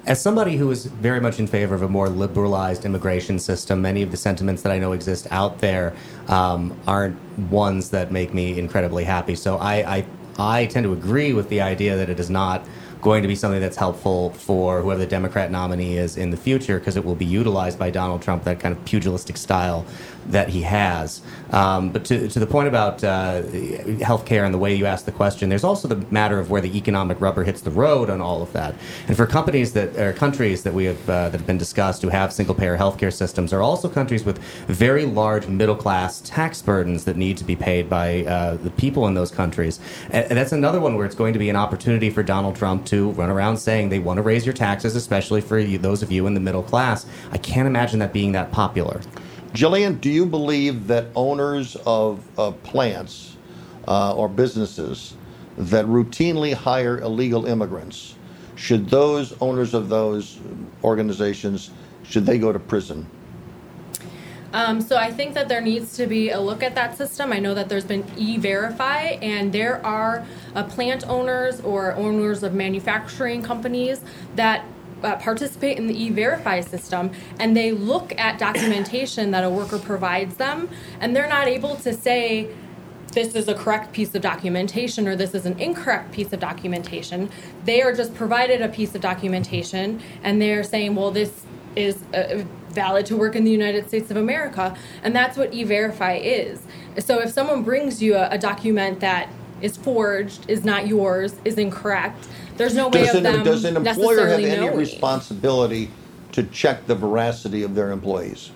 As somebody who is very much in favor of a more liberalized immigration system, many of the sentiments that I know exist out there um, aren't ones that make me incredibly happy. So I, I, I tend to agree with the idea that it is not going to be something that's helpful for whoever the Democrat nominee is in the future because it will be utilized by Donald Trump, that kind of pugilistic style that he has. Um, but to, to the point about uh, healthcare and the way you asked the question, there's also the matter of where the economic rubber hits the road on all of that. And for companies that or countries that we have uh, that have been discussed who have single payer healthcare systems are also countries with very large middle class tax burdens that need to be paid by uh, the people in those countries. And, that's another one where it's going to be an opportunity for Donald Trump to run around saying they want to raise your taxes, especially for you, those of you in the middle class. I can't imagine that being that popular. Jillian, do you believe that owners of, of plants uh, or businesses that routinely hire illegal immigrants, should those owners of those organizations, should they go to prison? Um, so I think that there needs to be a look at that system. I know that there's been e-verify, and there are uh, plant owners or owners of manufacturing companies that uh, participate in the e-verify system and they look at documentation that a worker provides them and they're not able to say this is a correct piece of documentation or this is an incorrect piece of documentation. They are just provided a piece of documentation and they're saying well this is uh, valid to work in the united states of america and that's what e-verify is. So if someone brings you a, a document that is forged is not yours is incorrect there's no way Does of an, them does an employer have necessarily any knowing. responsibility to check the veracity of their employees?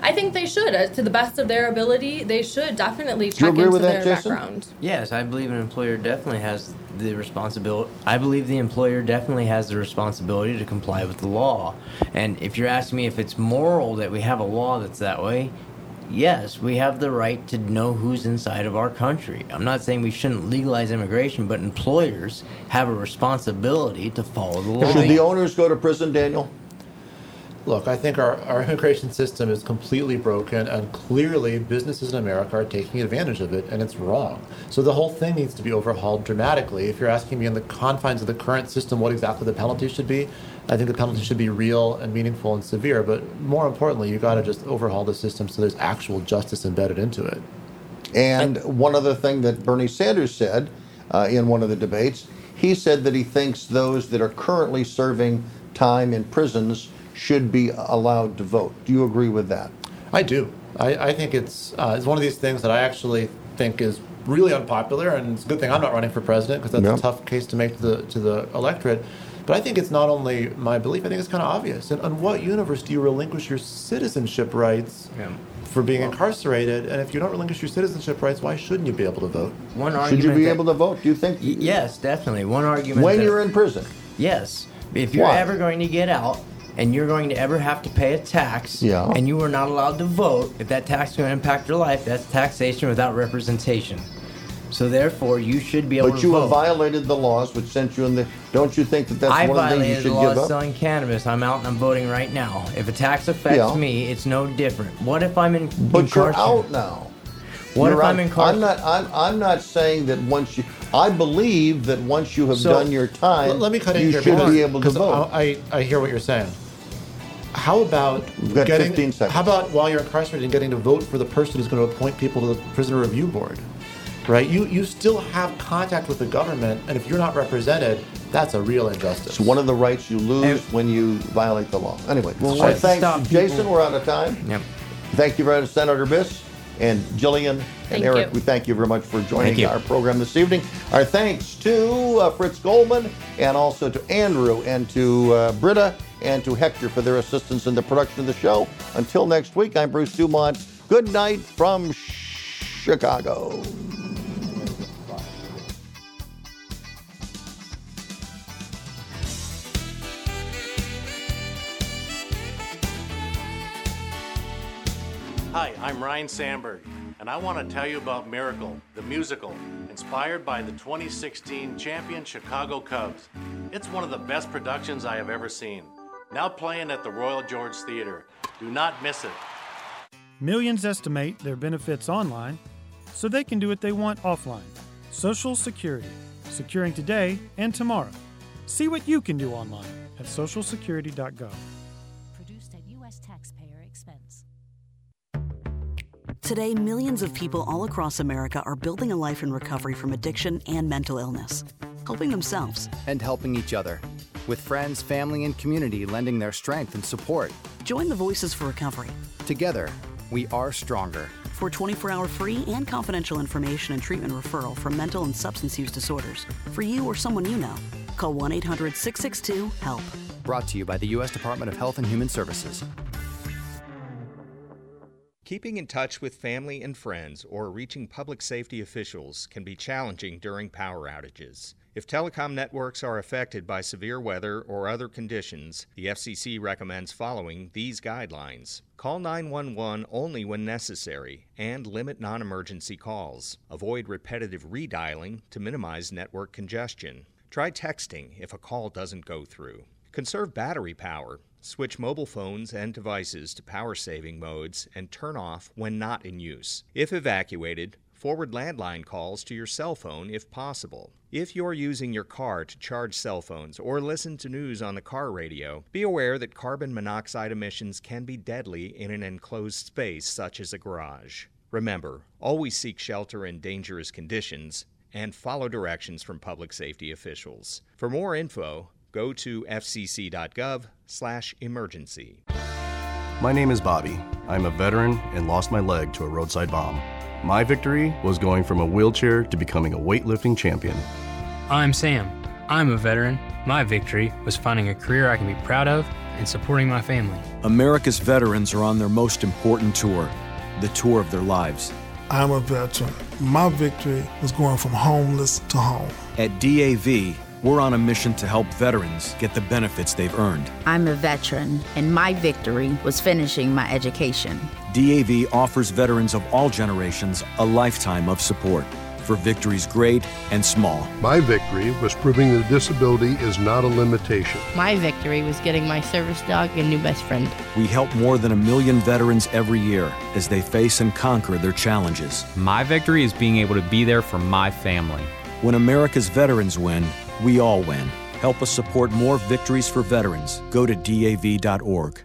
I think they should, uh, to the best of their ability, they should definitely check agree into with that, their Jason? background. Yes, I believe an employer definitely has the responsibility. I believe the employer definitely has the responsibility to comply with the law. And if you're asking me if it's moral that we have a law that's that way, yes, we have the right to know who's inside of our country. I'm not saying we shouldn't legalize immigration, but employers have a responsibility to follow the law. Should the owners go to prison, Daniel? Look, I think our, our immigration system is completely broken, and clearly businesses in America are taking advantage of it, and it's wrong. So the whole thing needs to be overhauled dramatically. If you're asking me in the confines of the current system what exactly the penalty should be, I think the penalty should be real and meaningful and severe. But more importantly, you've got to just overhaul the system so there's actual justice embedded into it. And one other thing that Bernie Sanders said uh, in one of the debates, he said that he thinks those that are currently serving time in prisons should be allowed to vote. Do you agree with that? I do. I, I think it's uh, it's one of these things that I actually think is really unpopular, and it's a good thing I'm not running for president because that's Yeah. a tough case to make to the to the electorate. But I think it's not only my belief; I think it's kind of obvious. And on what universe do you relinquish your citizenship rights for being incarcerated? And if you don't relinquish your citizenship rights, why shouldn't you be able to vote? One Should argument you be that- able to vote? Do you think? Y- yes, definitely. One argument. When that- you're in prison? Yes. If you're Why? ever going to get out and you're going to ever have to pay a tax Yeah. and you are not allowed to vote, if that tax is going to impact your life, that's taxation without representation. So therefore, you should be able to vote. But to you vote. have violated the laws which sent you in the. Don't you think that that's I one of the things you violated should the law give of up? selling cannabis. I'm out and I'm voting right now. If a tax affects Yeah. me, it's no different. What if I'm in? But you're out now. What You're if I'm out. incarcerated? I'm not. I'm, I'm not saying that once you. I believe that once you have So, done your time, Let, let me cut in you here should be able to vote. I, I I hear what you're saying. How about We've got getting, 15 seconds. How about while you're incarcerated, and getting to vote for the person who's going to appoint people to the prisoner review board? Right? You you still have contact with the government, and if you're not represented, that's a real injustice. It's one of the rights you lose when you violate the law. Anyway, Well, our let's thanks, stop Jason. We're out of time. Yep. Thank you very much, Senator Biss and Jillian and Thank Eric. you. We thank you very much for joining our program this evening. Our thanks to uh, Fritz Goldman and also to Andrew and to uh, Britta and to Hector for their assistance in the production of the show. Until next week, I'm Bruce Dumont. Good night from Chicago. Hi, I'm Ryne Sandberg, and I want to tell you about Miracle, the musical, inspired by the 2016 champion Chicago Cubs. It's one of the best productions I have ever seen. Now playing at the Royal George Theater. Do not miss it. Millions estimate their benefits online so they can do what they want offline. Social Security, securing today and tomorrow. See what you can do online at socialsecurity.gov. Produced at U.S. taxpayer expense. Today, millions of people all across America are building a life in recovery from addiction and mental illness, helping themselves and helping each other. With friends, family, and community lending their strength and support. Join the Voices for Recovery. Together, we are stronger. For 24 hour free and confidential information and treatment referral for mental and substance use disorders, for you or someone you know, call 1 800 662 HELP. Brought to you by the U.S. Department of Health and Human Services. Keeping in touch with family and friends or reaching public safety officials can be challenging during power outages. If telecom networks are affected by severe weather or other conditions, the FCC recommends following these guidelines. Call 911 only when necessary and limit non emergency calls. Avoid repetitive redialing to minimize network congestion. Try texting if a call doesn't go through. Conserve battery power. Switch mobile phones and devices to power saving modes and turn off when not in use. If evacuated, forward landline calls to your cell phone if possible. If you're using your car to charge cell phones or listen to news on the car radio, be aware that carbon monoxide emissions can be deadly in an enclosed space such as a garage. Remember, always seek shelter in dangerous conditions and follow directions from public safety officials. For more info, go to fcc.gov/emergency. My name is Bobby. I'm a veteran and lost my leg to a roadside bomb. My victory was going from a wheelchair to becoming a weightlifting champion. I'm Sam. I'm a veteran. My victory was finding a career I can be proud of and supporting my family. America's veterans are on their most important tour, the tour of their lives. I'm a veteran. My victory was going from homeless to home. At DAV, we're on a mission to help veterans get the benefits they've earned. I'm a veteran, and my victory was finishing my education. DAV offers veterans of all generations a lifetime of support for victories great and small. My victory was proving that disability is not a limitation. My victory was getting my service dog a new best friend. We help more than a million veterans every year as they face and conquer their challenges. My victory is being able to be there for my family. When America's veterans win, we all win. Help us support more victories for veterans. Go to DAV.org.